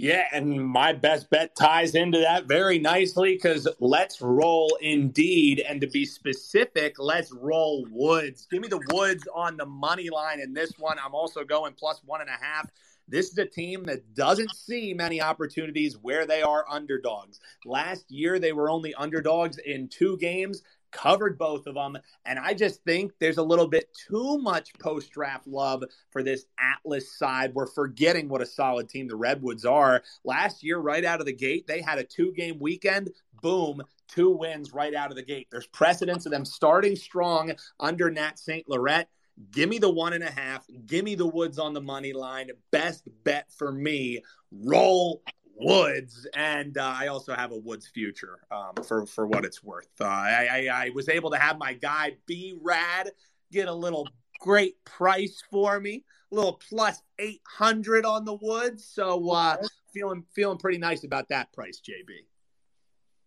Yeah, and my best bet ties into that very nicely because let's roll indeed. And to be specific, let's roll Woods. Give me the Woods on the money line in this one. I'm also going plus one and a half. This is a team that doesn't see many opportunities where they are underdogs. Last year, they were only underdogs in two games covered both of them. And I just think there's a little bit too much post draft love for this Atlas side. We're forgetting what a solid team the Redwoods are. Last year, right out of the gate, they had a two game weekend, boom, two wins right out of the gate. There's precedence of them starting strong under Nat St. Laurent. Give me the one and a half. Give me the Woods on the money line. Best bet for me. Roll Woods, and uh, I also have a Woods future um, for for what it's worth. Uh, I, I, I was able to have my guy B Rad get a little great price for me, a little plus eight hundred on the Woods. So uh, feeling feeling pretty nice about that price, JB.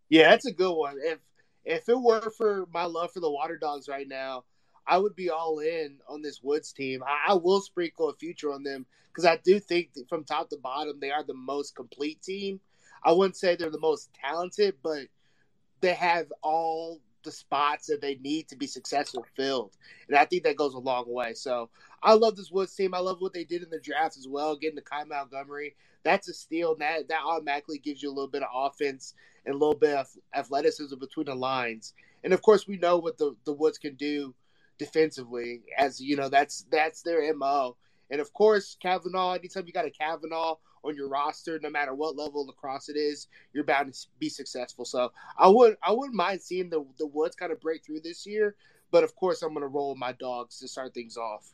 Yeah, that's a good one. If if it were for my love for the Water Dogs right now, I would be all in on this Woods team. I, I will sprinkle a future on them because I do think from top to bottom they are the most complete team. I wouldn't say they're the most talented, but they have all the spots that they need to be successful filled, and I think that goes a long way. So I love this Woods team. I love what they did in the draft as well, getting the Kai Montgomery. That's a steal. That that automatically gives you a little bit of offense and a little bit of athleticism between the lines. And of course, we know what the the Woods can do defensively, as you know, that's that's their mo. And of course, Kavanagh. Anytime you got a Kavanagh on your roster, no matter what level of lacrosse it is, you're bound to be successful. So I would I wouldn't mind seeing the the Woods kind of break through this year. But of course, I'm going to roll my dogs to start things off.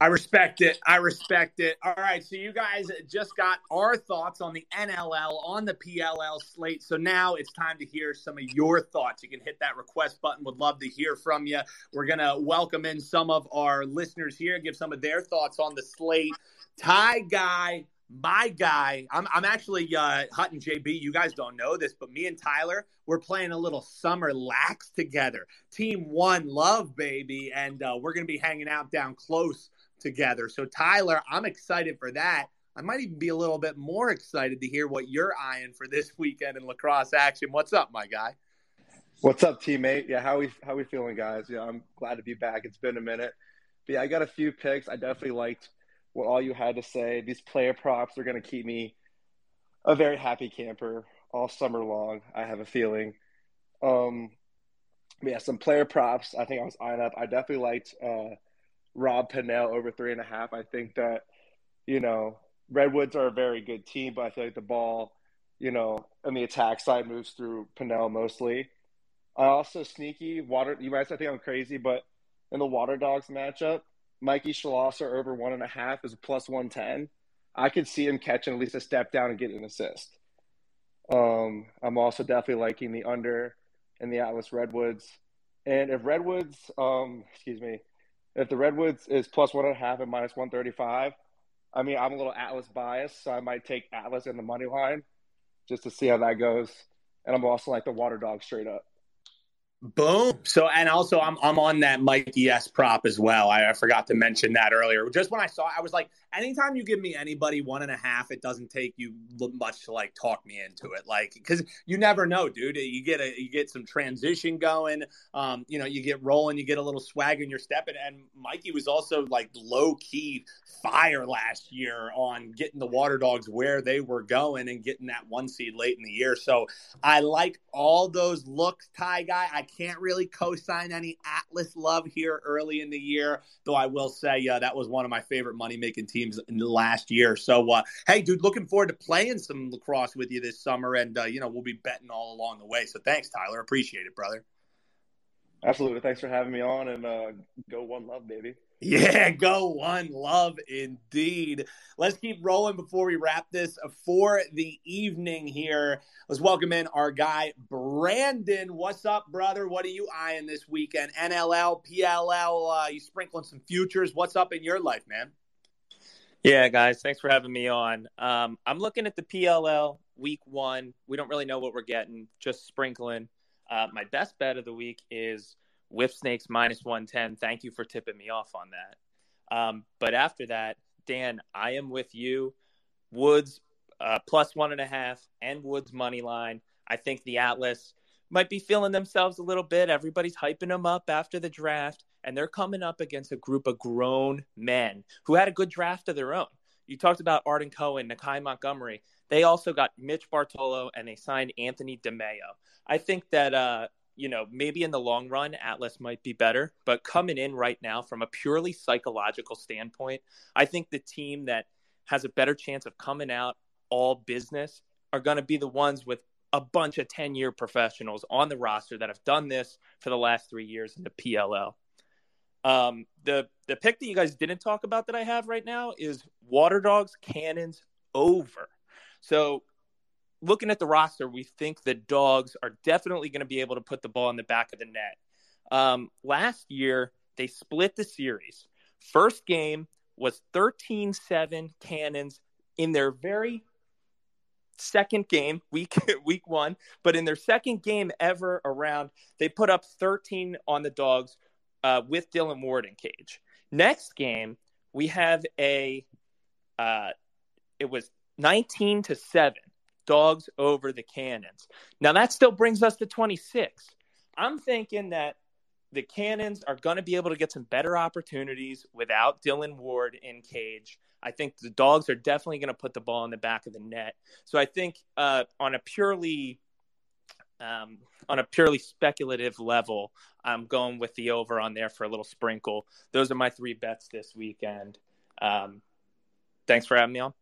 I respect it. I respect it. All right. So you guys just got our thoughts on the NLL, on the PLL slate. So now it's time to hear some of your thoughts. You can hit that request button. Would love to hear from you. We're going to welcome in some of our listeners here, give some of their thoughts on the slate. Ty Guy, my guy, I'm, I'm actually uh, Hutton JB. You guys don't know this, but me and Tyler, we're playing a little summer lax together. Team One Love, baby. And uh, we're going to be hanging out down close together. So, Tyler, I'm excited for that. I might even be a little bit more excited to hear what you're eyeing for this weekend in lacrosse action. What's up, my guy? What's up, teammate? Yeah, how we how we feeling, guys? Yeah, I'm glad to be back. It's been a minute. But yeah, I got a few picks. I definitely liked what all you had to say. These player props are going to keep me a very happy camper all summer long. I have a feeling. Um, yeah, some player props. I think I was eyeing up. I definitely liked uh, Rob Pannell over three and a half. I think that, you know, Redwoods are a very good team, but I feel like the ball, you know, on the attack side moves through Pannell mostly. I also sneaky water. You might say I think I'm crazy, but in the Water Dogs matchup, Mikey Schlosser over one and a half is plus one ten. I could see him catching at least a step down and getting an assist. Um, I'm also definitely liking the under in the Atlas Redwoods. And if Redwoods, um, excuse me, if the Redwoods is plus one and a half and minus 135, I mean, I'm a little Atlas biased, so I might take Atlas in the money line just to see how that goes. And I'm also like the water dog straight up. Boom. So, and also, I'm I'm on that Mikey S prop as well. I, I, forgot to mention that earlier. Just when I saw, I was like, anytime you give me anybody one and a half, it doesn't take you much to like talk me into it. Like, because you never know, dude. You get a you get some transition going. Um, you know, you get rolling, you get a little swag in your step, and, and Mikey was also like low key fire last year on getting the Water Dogs where they were going and getting that one seed late in the year. So I like all those looks, Ty guy. I can't really co-sign any Atlas love here early in the year, though I will say uh, that was one of my favorite money-making teams in the last year. So, uh, hey, dude, looking forward to playing some lacrosse with you this summer, and uh, you know we'll be betting all along the way. So, thanks, Tyler. Appreciate it, brother. Absolutely. Thanks for having me on, and uh, go one love, baby. Yeah, go one love indeed. Let's keep rolling before we wrap this for the evening here. Let's welcome in our guy, Brandon. What's up, brother? What are you eyeing this weekend? NLL, PLL, uh, you sprinkling some futures. What's up in your life, man? Yeah, guys, thanks for having me on. Um, I'm looking at the PLL week one. We don't really know what we're getting, just sprinkling. Uh, my best bet of the week is Whipsnakes minus 110. Thank you for tipping me off on that. Um, but after that, Dan, I am with you. Woods uh, plus one and a half and Woods money line. I think the Atlas might be feeling themselves a little bit. Everybody's hyping them up after the draft, and they're coming up against a group of grown men who had a good draft of their own. You talked about Arden Cohen, Nakai Montgomery. They also got Mitch Bartolo and they signed Anthony DeMeo. I think that uh, you know, maybe in the long run, Atlas might be better. But coming in right now, from a purely psychological standpoint, I think the team that has a better chance of coming out all business are going to be the ones with a bunch of 10 year professionals on the roster that have done this for the last three years in the PLL. Um, the the pick that you guys didn't talk about that I have right now is Water Dogs Cannons over. So looking at the roster, we think the Dogs are definitely going to be able to put the ball in the back of the net. Um, last year, they split the series. First game was 13 7 Cannons in their very second game, week week one, but in their second game ever around, they put up 13 on the dogs uh, with Dylan Ward in cage. Next game, we have a uh, it was 19 to 7 dogs over the cannons. Now that still brings us to 26. I'm thinking that the Cannons are going to be able to get some better opportunities without Dylan Ward in cage. I think the Dogs are definitely going to put the ball in the back of the net. So I think uh, on a purely um, on a purely speculative level, I'm going with the over on there for a little sprinkle. Those are my three bets this weekend. Um, thanks for having me on.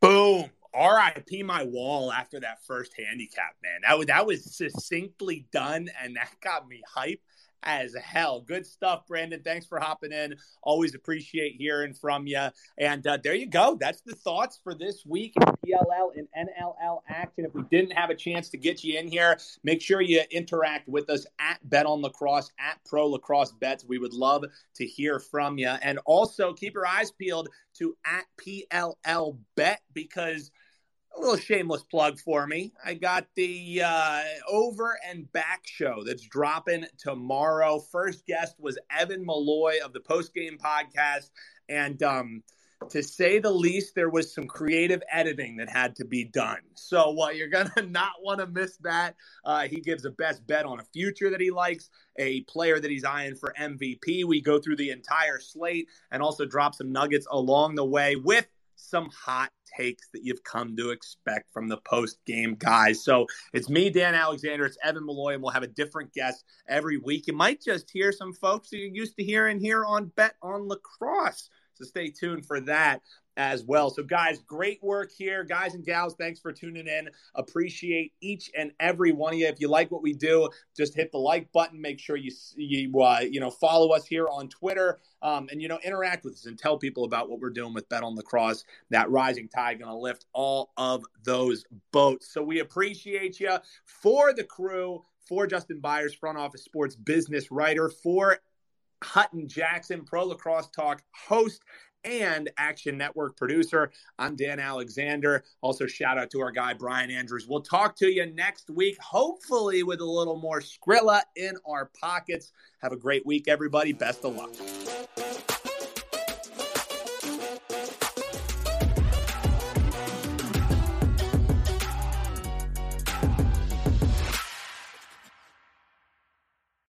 Boom. RIP my wall after that first handicap, man. That was that was succinctly done, and that got me hype as hell. Good stuff, Brandon. Thanks for hopping in. Always appreciate hearing from you. And uh, there you go. That's the thoughts for this week in PLL and NLL action. If we didn't have a chance to get you in here, make sure you interact with us at Bet on Lacrosse, at Pro Lacrosse Bets. We would love to hear from you. And also keep your eyes peeled to at PLL Bet because – a little shameless plug for me. I got the uh, over and back show that's dropping tomorrow. First guest was Evan Molloy of the Post Game Podcast, and um, to say the least, there was some creative editing that had to be done. So uh, you're gonna not want to miss that. Uh, he gives a best bet on a future that he likes, a player that he's eyeing for MVP. We go through the entire slate and also drop some nuggets along the way with some hot takes that you've come to expect from the post game guys. So it's me, Dan Alexander. It's Evan Molloy, and we'll have a different guest every week. You might just hear some folks that you're used to hearing here on Bet on Lacrosse. So stay tuned for that as well. So, guys, great work here. Guys and gals, thanks for tuning in. Appreciate each and every one of you. If you like what we do, just hit the like button. Make sure you you uh, you know follow us here on Twitter, um, and you know interact with us and tell people about what we're doing with Bet on Lacrosse. That rising tide going to lift all of those boats. So we appreciate you for the crew. For Justin Byers, front office sports business writer, for Hutton Jackson, Pro Lacrosse Talk host, and Action Network producer. I'm Dan Alexander. Also, shout out to our guy, Brian Andrews. We'll talk to you next week, hopefully with a little more Skrilla in our pockets. Have a great week, everybody. Best of luck.